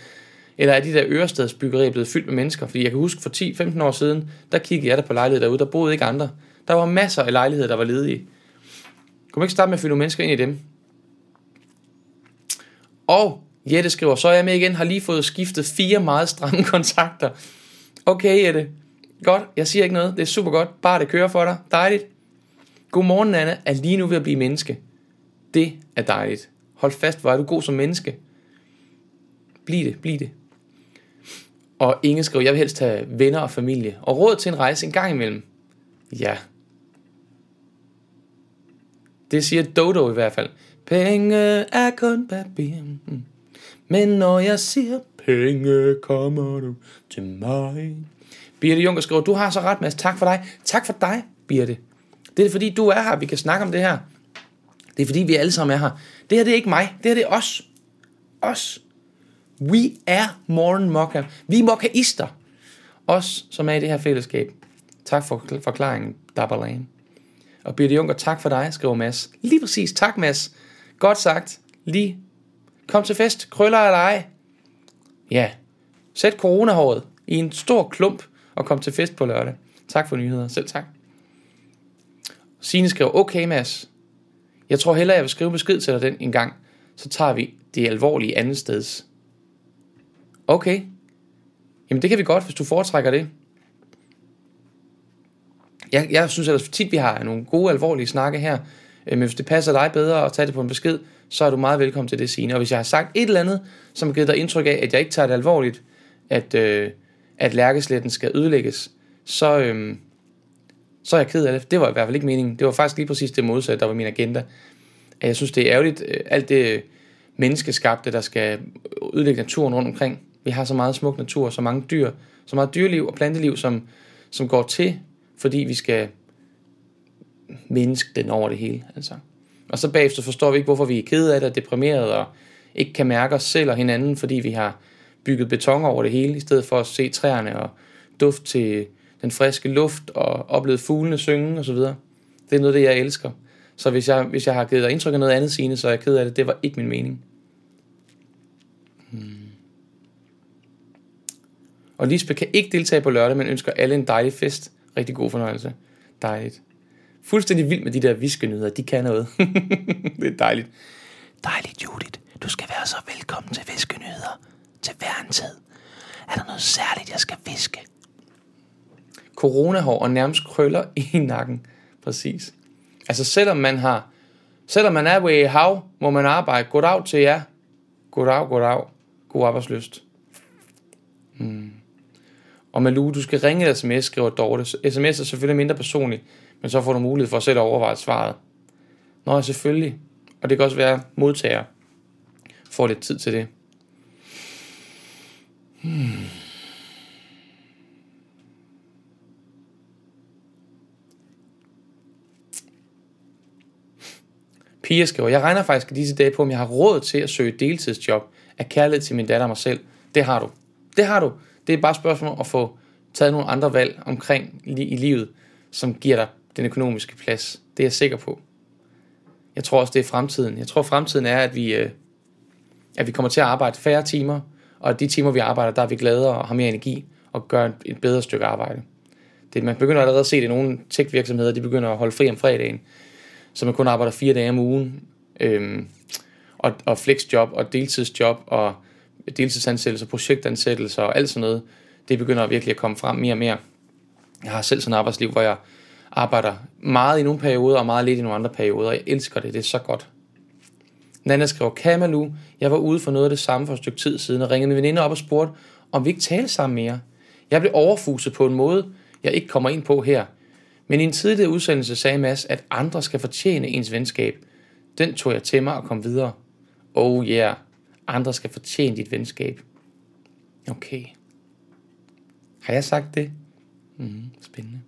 Eller er de der Ørestadsbyggerier blevet fyldt med mennesker? Fordi jeg kan huske for 10-15 år siden, der kiggede jeg der på lejligheder derude, der boede ikke andre. Der var masser af lejligheder, der var ledige. Kunne man ikke starte med at fylde nogle mennesker ind i dem? Og Jette skriver, så er jeg med igen, har lige fået skiftet fire meget stramme kontakter. Okay, Jette. Godt, jeg siger ikke noget. Det er super godt. Bare det kører for dig. Dejligt. Godmorgen, Anna. Er lige nu ved at blive menneske. Det er dejligt. Hold fast, hvor er du god som menneske. Bliv det, bliv det. Og Inge skriver, jeg vil helst have venner og familie. Og råd til en rejse en gang imellem. Ja. Det siger Dodo i hvert fald. Penge er kun papir. Mm. Men når jeg siger penge, kommer du til mig. Birte Junker skriver, du har så ret, Mads. Tak for dig. Tak for dig, Birte. Det er fordi, du er her. Vi kan snakke om det her. Det er fordi, vi alle sammen er her. Det her, det er ikke mig. Det her, det er os. Os. We er morgen mokka. Vi er mokkaister. Os, som er i det her fællesskab. Tak for forklaringen, Dabberlane. Og Birte Junker, tak for dig, skriver Mads. Lige præcis. Tak, Mads. Godt sagt. Lige. Kom til fest. Krøller eller ej. Ja. Sæt coronahåret i en stor klump og kom til fest på lørdag. Tak for nyheder. Selv tak. Signe skriver, okay Mads. Jeg tror hellere, jeg vil skrive besked til dig den en gang. Så tager vi det alvorlige andet steds. Okay. Jamen det kan vi godt, hvis du foretrækker det. Jeg, jeg synes ellers tit, vi har nogle gode, alvorlige snakke her. Men hvis det passer dig bedre at tage det på en besked, så er du meget velkommen til det, Signe. Og hvis jeg har sagt et eller andet, som har givet dig indtryk af, at jeg ikke tager det alvorligt, at, øh, at lærkesletten skal ødelægges, så, øh, så er jeg ked af det. Det var i hvert fald ikke meningen. Det var faktisk lige præcis det modsatte, der var min agenda. At Jeg synes, det er ærgerligt, øh, alt det menneskeskabte, der skal ødelægge naturen rundt omkring. Vi har så meget smuk natur, så mange dyr, så meget dyreliv og planteliv, som, som går til, fordi vi skal menneske den over det hele. Altså. Og så bagefter forstår vi ikke, hvorfor vi er kede af det og deprimeret og ikke kan mærke os selv og hinanden, fordi vi har bygget beton over det hele, i stedet for at se træerne og duft til den friske luft og opleve fuglene synge osv. Det er noget, det jeg elsker. Så hvis jeg, hvis jeg har givet dig indtryk af noget andet sine, så er jeg ked af det. Det var ikke min mening. Hmm. Og Lisbeth kan ikke deltage på lørdag, men ønsker alle en dejlig fest. Rigtig god fornøjelse. Dejligt fuldstændig vild med de der viskenyder. De kan noget. det er dejligt. Dejligt, Judith. Du skal være så velkommen til viskenyder. Til hver en tid. Er der noget særligt, jeg skal viske? Coronahår og nærmest krøller i nakken. Præcis. Altså selvom man har Selvom man er ved hav, må man arbejde. Goddag til jer. Goddag, goddag. God arbejdsløst. Hmm. Og Malou, du skal ringe eller sms, skriver Dorte. Sms er selvfølgelig mindre personligt, men så får du mulighed for selv at overveje svaret. Nå, selvfølgelig. Og det kan også være, at modtager får lidt tid til det. Hmm. Pia skriver, jeg regner faktisk disse dage på, om jeg har råd til at søge deltidsjob af kærlighed til min datter og mig selv. Det har du. Det har du. Det er bare et spørgsmål at få taget nogle andre valg omkring i livet, som giver dig den økonomiske plads. Det er jeg sikker på. Jeg tror også, det er fremtiden. Jeg tror, fremtiden er, at vi, øh, at vi kommer til at arbejde færre timer, og at de timer, vi arbejder, der er vi gladere og har mere energi og gør et bedre stykke arbejde. Det, man begynder allerede at se det i nogle tech-virksomheder, de begynder at holde fri om fredagen, så man kun arbejder fire dage om ugen, øhm, og, og flexjob og deltidsjob og deltidsansættelser, projektansættelser og alt sådan noget, det begynder virkelig at komme frem mere og mere. Jeg har selv sådan et arbejdsliv, hvor jeg arbejder meget i nogle perioder og meget lidt i nogle andre perioder. Jeg elsker det, det er så godt. Nana skriver, Kamalu, jeg var ude for noget af det samme for et stykke tid siden og ringede min veninde op og spurgte, om vi ikke taler sammen mere. Jeg blev overfuset på en måde, jeg ikke kommer ind på her. Men i en tidligere udsendelse sagde Mads, at andre skal fortjene ens venskab. Den tog jeg til mig og kom videre. Oh yeah, andre skal fortjene dit venskab. Okay. Har jeg sagt det? Mm, spændende.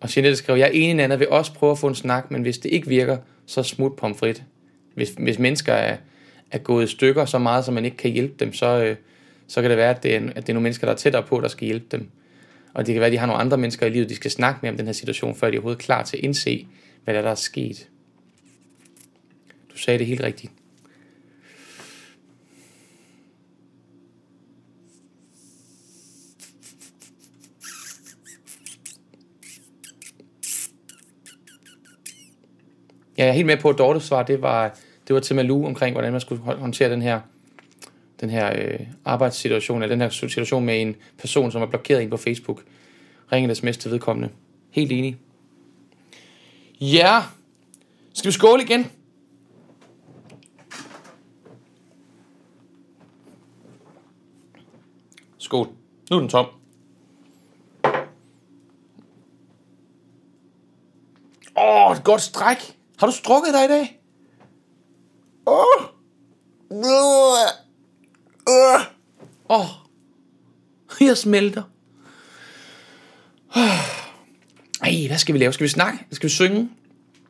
Og Jeanette skrev, jeg er enig, Nana, vil også prøve at få en snak, men hvis det ikke virker, så smut pomfrit. Hvis, hvis mennesker er, er gået i stykker så meget, så man ikke kan hjælpe dem, så, øh, så kan det være, at det, er, at det er nogle mennesker, der er tættere på, der skal hjælpe dem. Og det kan være, at de har nogle andre mennesker i livet, de skal snakke med om den her situation, før de er overhovedet klar til at indse, hvad der er, der er sket. Du sagde det helt rigtigt. Jeg er helt med på, at Dortes svar, det var, det var til Malu omkring, hvordan man skulle håndtere den her, den her øh, arbejdssituation, eller den her situation med en person, som er blokeret ind på Facebook. Ring Ringe sms til vedkommende. Helt enig. Ja, skal vi skåle igen? Skål. Nu er den tom. Åh, oh, et godt stræk. Har du strukket dig i dag? Åh! Oh. Åh! Oh. Jeg smelter. Ej, hvad skal vi lave? Skal vi snakke? Skal vi synge?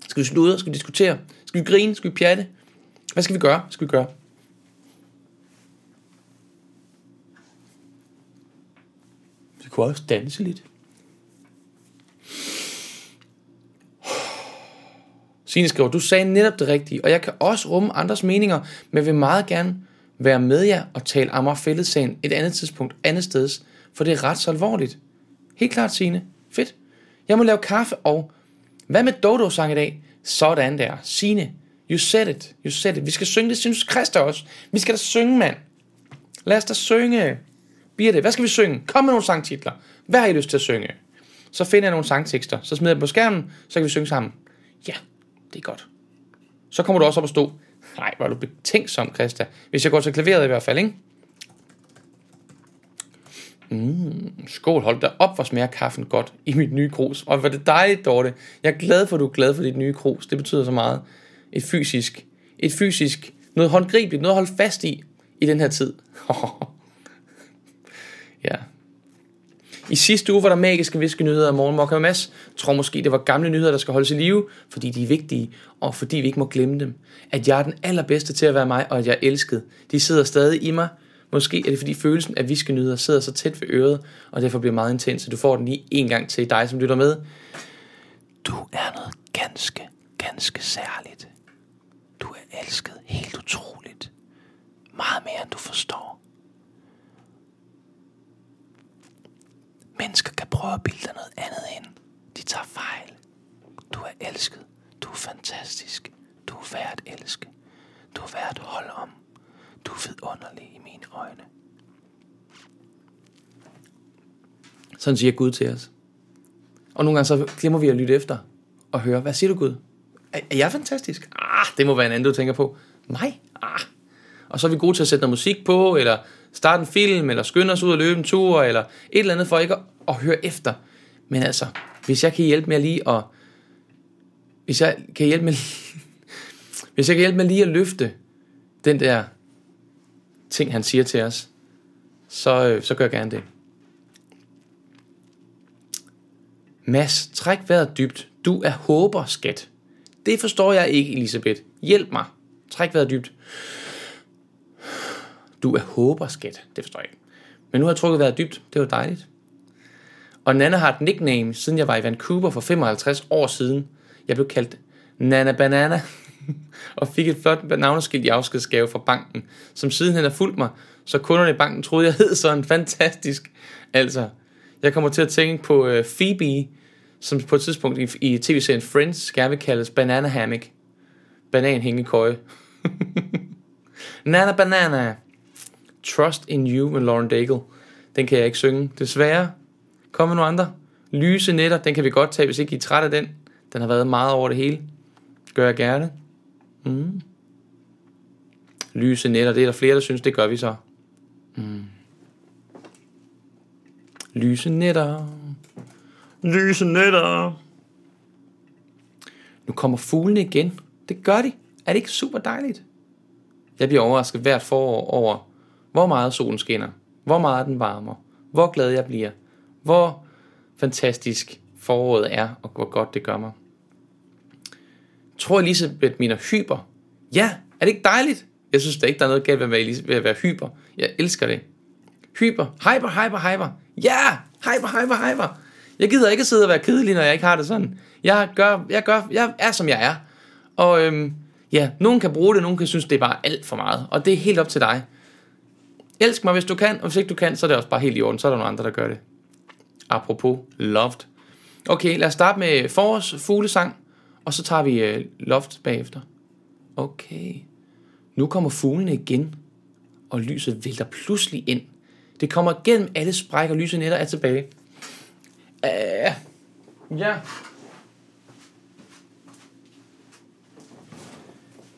Skal vi sludre? Skal vi diskutere? Skal vi grine? Skal vi pjatte? Hvad skal vi gøre? Skal vi gøre? Vi kunne også danse lidt. Signe skriver, du sagde netop det rigtige, og jeg kan også rumme andres meninger, men vil meget gerne være med jer og tale Amager Fællessagen et andet tidspunkt, andet sted, for det er ret så alvorligt. Helt klart, Signe. Fedt. Jeg må lave kaffe, og hvad med Dodo-sang i dag? Sådan der. Signe, you said it. You said it. Vi skal synge det, synes Christa også. Vi skal da synge, mand. Lad os da synge. Birte, hvad skal vi synge? Kom med nogle sangtitler. Hvad har I lyst til at synge? Så finder jeg nogle sangtekster, så smider jeg dem på skærmen, så kan vi synge sammen. Ja, det er godt. Så kommer du også op og stå. Nej, hvor er du betænksom, Christa. Hvis jeg går til klaveret i hvert fald, ikke? Mm, skål, hold da op, hvor smager kaffen godt i mit nye krus. Og hvor det dejligt, Dorte. Jeg er glad for, at du er glad for dit nye krus. Det betyder så meget. Et fysisk, et fysisk, noget håndgribeligt, noget at holde fast i, i den her tid. ja, i sidste uge var der magiske viskenyheder af Morgen Mokka Mads. Tror måske, det var gamle nyheder, der skal holdes i live, fordi de er vigtige, og fordi vi ikke må glemme dem. At jeg er den allerbedste til at være mig, og at jeg er elsket. De sidder stadig i mig. Måske er det fordi følelsen af viskenyheder sidder så tæt ved øret, og derfor bliver meget intens, så du får den lige en gang til dig, som lytter med. Du er noget ganske, ganske særligt. Du er elsket helt utroligt. Meget mere end du forstår. Mennesker kan prøve at bilde dig noget andet ind. De tager fejl. Du er elsket. Du er fantastisk. Du er værd at elske. Du er værd at holde om. Du er vidunderlig i mine øjne. Sådan siger Gud til os. Og nogle gange så glemmer vi at lytte efter og høre, hvad siger du Gud? Er, er jeg fantastisk? Ah, det må være en anden, du tænker på. Nej, Ah. Og så er vi gode til at sætte noget musik på, eller starte en film, eller skynde os ud og løbe en tur, eller et eller andet for ikke at, at høre efter. Men altså, hvis jeg kan hjælpe med lige at, hvis jeg kan hjælpe med, hvis jeg kan hjælpe med lige at løfte den der ting, han siger til os, så, øh, så gør jeg gerne det. Mads, træk vejret dybt. Du er håber, skat. Det forstår jeg ikke, Elisabeth. Hjælp mig. Træk vejret dybt. Du er håber, skat. Det forstår jeg ikke. Men nu har jeg trukket vejret dybt. Det var dejligt. Og Nana har et nickname, siden jeg var i Vancouver for 55 år siden. Jeg blev kaldt Nana Banana og fik et flot navneskilt i afskedsgave fra banken, som sidenhen har fulgt mig, så kunderne i banken troede, jeg hed sådan fantastisk. Altså, jeg kommer til at tænke på øh, Phoebe, som på et tidspunkt i, i tv-serien Friends gerne vil kaldes Banana Hammock. Banan hængekøje. Nana Banana. Trust in You med Lauren Daigle. Den kan jeg ikke synge, desværre. Kom med nogle andre. Lyse netter, den kan vi godt tage, hvis ikke I er træt af den. Den har været meget over det hele. Gør jeg gerne. Mm. Lyse netter, det er der flere, der synes, det gør vi så. Mm. Lyse netter. Lyse netter. Nu kommer fuglene igen. Det gør de. Er det ikke super dejligt? Jeg bliver overrasket hvert forår over, hvor meget solen skinner, hvor meget den varmer, hvor glad jeg bliver, hvor fantastisk foråret er, og hvor godt det gør mig. Tror Elisabeth mener hyper? Ja, er det ikke dejligt? Jeg synes da ikke, der er noget galt ved at være hyper. Jeg elsker det. Hyper, hyper, hyper, hyper. Ja, hyper, hyper, hyper. Jeg gider ikke at sidde og være kedelig, når jeg ikke har det sådan. Jeg gør, jeg gør, jeg er som jeg er. Og øhm, ja, nogen kan bruge det, nogen kan synes, det er bare alt for meget. Og det er helt op til dig. Elsk mig, hvis du kan, og hvis ikke du kan, så er det også bare helt i orden. Så er der nogle andre, der gør det. Apropos Loft. Okay, lad os starte med forårs fuglesang, og så tager vi øh, loft bagefter. Okay. Nu kommer fuglene igen, og lyset vælter pludselig ind. Det kommer gennem alle sprækker, lyset netter er tilbage. Uh, ja.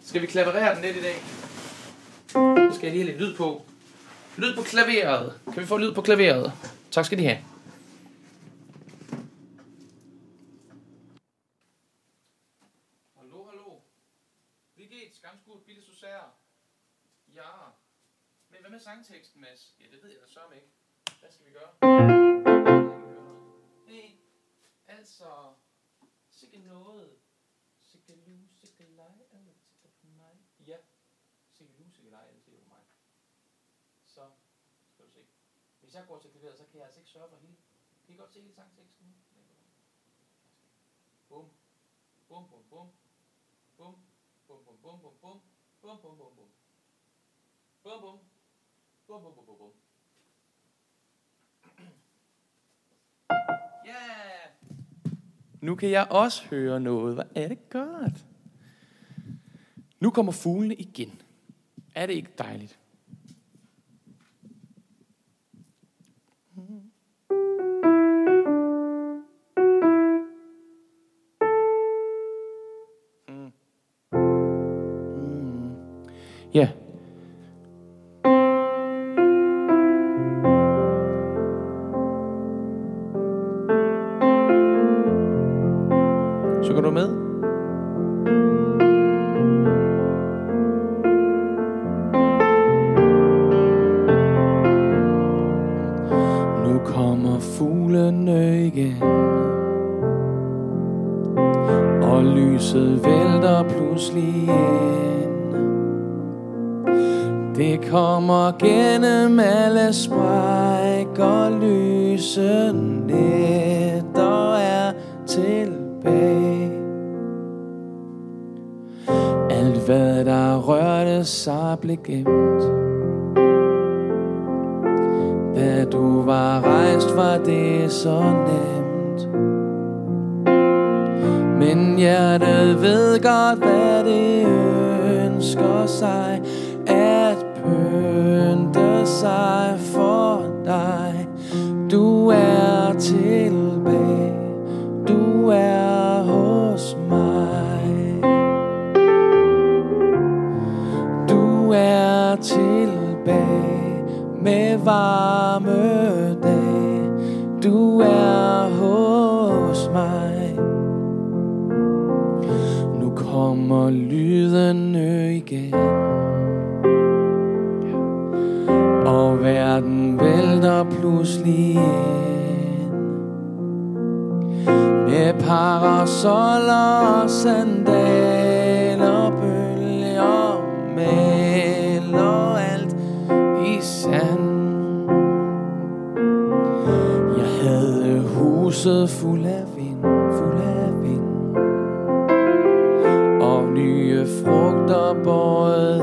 Skal vi klaverere den lidt i dag? Så skal jeg lige have lidt lyd på. Lyd på klaveret. Kan vi få lyd på klaveret? Tak skal de have. Hallo, hallo. Wie geht's? Ganz gut, bitte så sehr. Ja. Men hvad med sangteksten, Mads? Ja, det ved jeg da sørme ikke. Hvad skal vi gøre? Hey, altså... Sikke noget. Sikke lu, sikke leg, eller sikke på mig. Ja. Sikke lu, sikke leg, eller sikke på mig. Så skal du se. Hvis jeg går til klaveret, så kan jeg altså ikke sørge for hele. Kan I godt se hele sangteksten nu? Bum. Bum, bum, bum. Bum. Bum, bum, bum, bum, bum. Bum, bum, bum, bum. Bum, bum. Bum, bum, bum, bum, bum. Ja! Yeah. Nu kan jeg også høre noget. Hvad er det godt? Nu kommer fuglene igen. Er det ikke dejligt? Mm. Mm. Ja. Du med? med varme dag. Du er hos mig. Nu kommer lydene igen. Og verden vælter pludselig med parasoller og sandaler bølger med huset fuld af vind, fuld af vind. Og nye frugter bøjet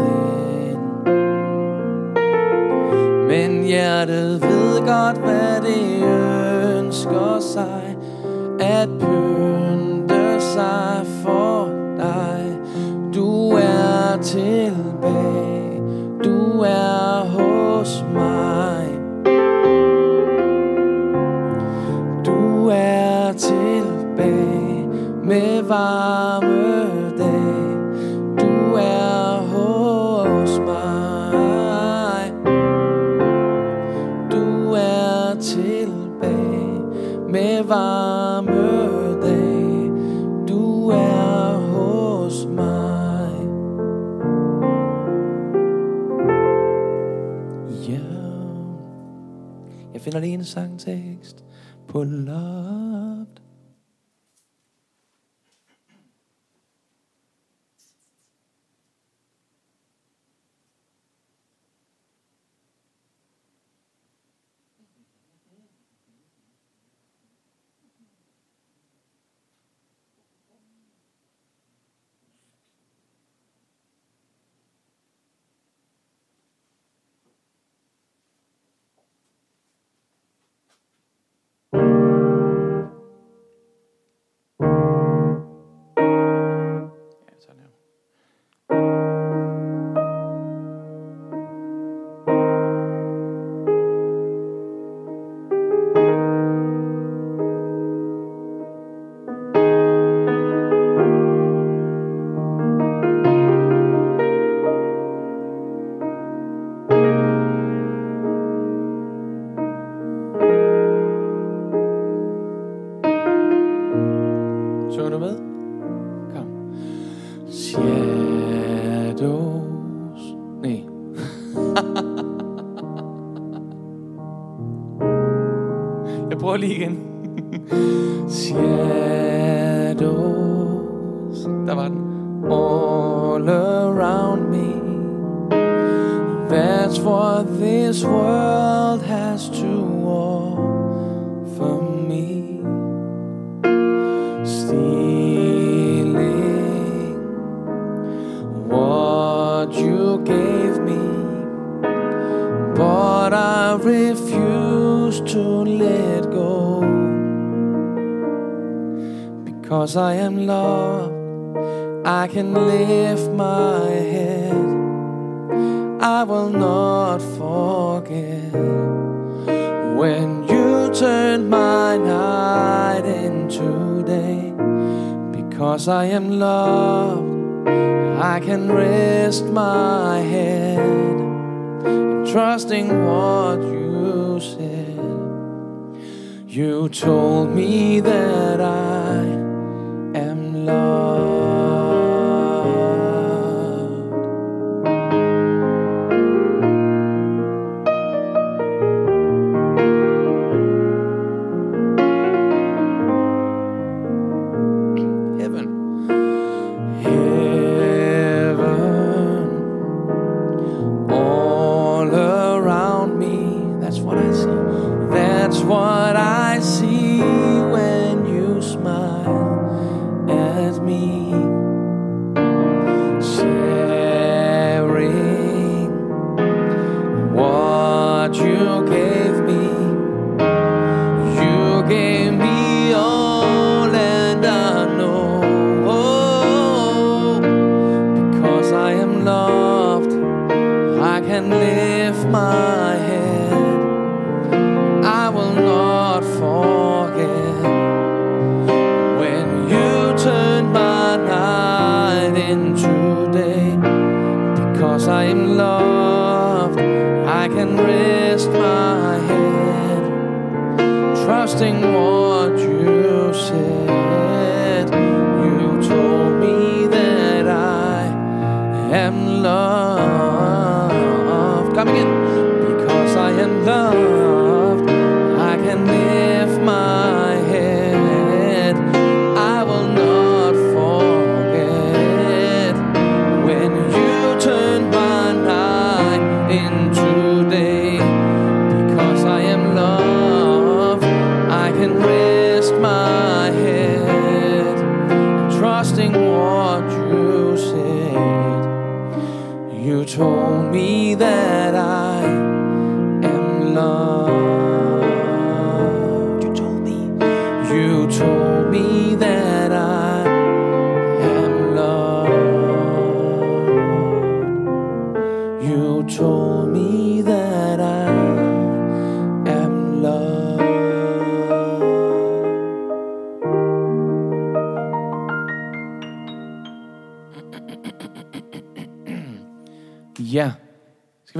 ind. Men hjertet ved godt, hvad det ønsker sig. At pynte sig for dig. Du er til finder lige en sangtekst på love. not forget when you turn my night into day. Because I am loved, I can rest my head and trusting what you said. You told me that I am loved.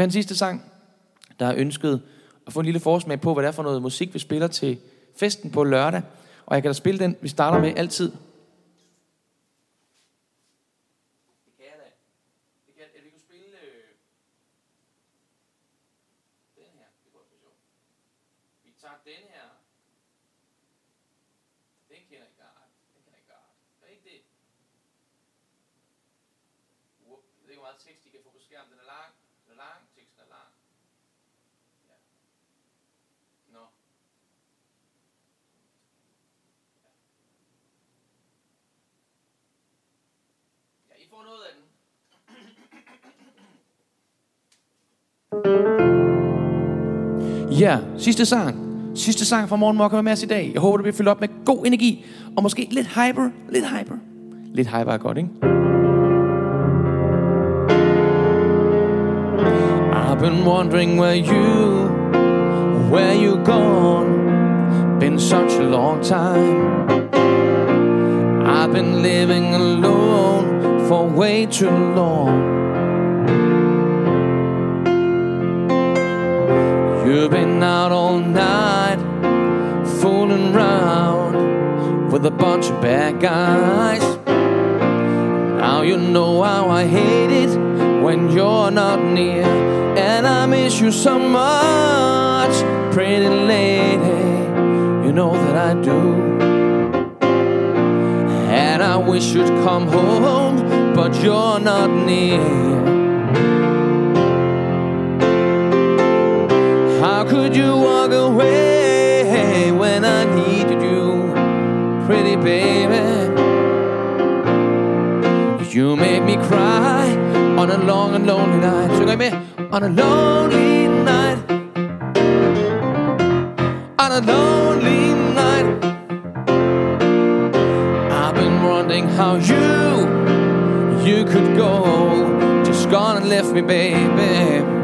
Den sidste sang? Der har ønsket at få en lille forsmag på, hvad det er for noget musik, vi spiller til festen på lørdag. Og jeg kan da spille den, vi starter med altid. Ja, sidste sang. Sidste sang fra Morgen med os i dag. Jeg håber, det bliver fyldt op med god energi. Og måske lidt hyper. Lidt hyper. Lidt hyper er godt, ikke? I've been wondering where you, where you gone. Been such a long time. I've been living alone for way too long. You've been out all night, fooling around with a bunch of bad guys. Now you know how I hate it when you're not near and I miss you so much, pretty lady. You know that I do. And I wish you'd come home, but you're not near. Could you walk away when I needed you, pretty baby? You made me cry on a long and lonely night. On a lonely night. On a lonely night. I've been wondering how you, you could go. Just gone and left me, baby.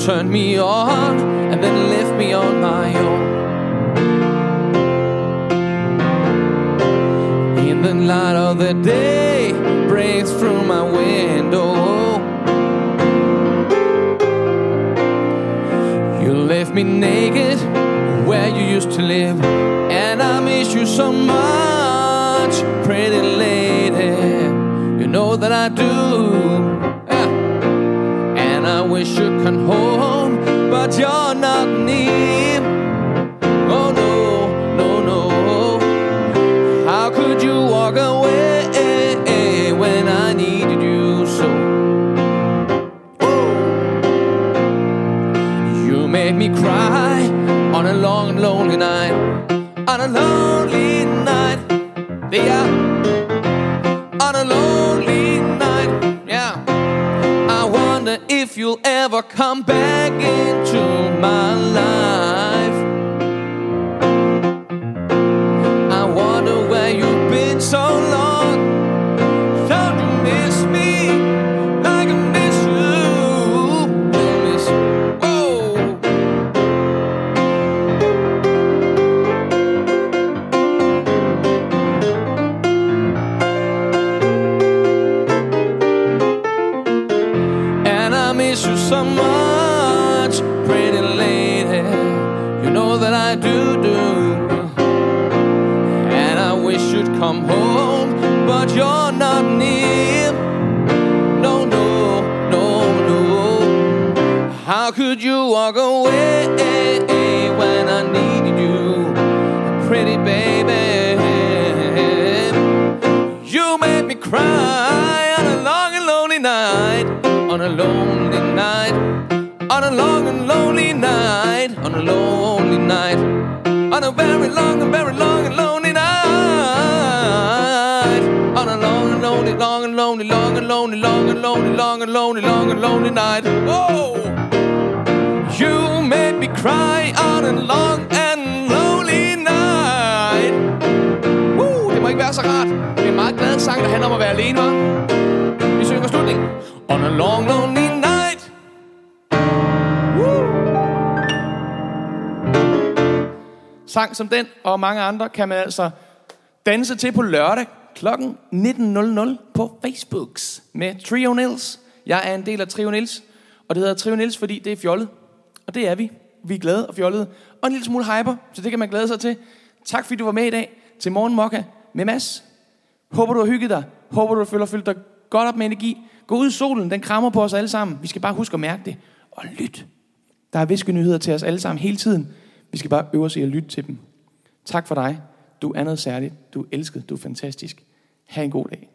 Turned me on and then left me on my own. In the light of the day breaks through my window. You left me naked where you used to live. And I miss you so much, pretty lady. You know that I do. And I wish you can home, but you're not near. Oh no, no, no. How could you walk away when I needed you so? Oh. You made me cry on a long lonely night. On a lonely night. Yeah. You'll ever come back into my life. Walk away when I needed you, pretty baby? You made me cry on a long and lonely night, on a lonely night, on a long and lonely night, on a lonely night, on a very long and very long and lonely night. On a long and lonely, long and lonely, long and lonely, long and lonely, long and lonely, long and lonely night. Oh, made me cry on a long and lonely night. Woo, det må ikke være så rart. Det er en meget glad sang, der handler om at være alene, hva'? Vi synger slutningen. On a long, lonely night. Woo. Sang som den og mange andre kan man altså danse til på lørdag klokken 19.00 på Facebooks med Trio Nils. Jeg er en del af Trio Nils, og det hedder Trio Nils, fordi det er fjollet. Og det er vi. Vi er glade og fjollede. Og en lille smule hyper, så det kan man glæde sig til. Tak fordi du var med i dag til Morgen Mokka med Mads. Håber du har hygget dig. Håber du føler fyldt dig godt op med energi. Gå ud i solen, den krammer på os alle sammen. Vi skal bare huske at mærke det. Og lyt. Der er viske nyheder til os alle sammen hele tiden. Vi skal bare øve os i at lytte til dem. Tak for dig. Du er noget særligt. Du er elsket. Du er fantastisk. Ha' en god dag.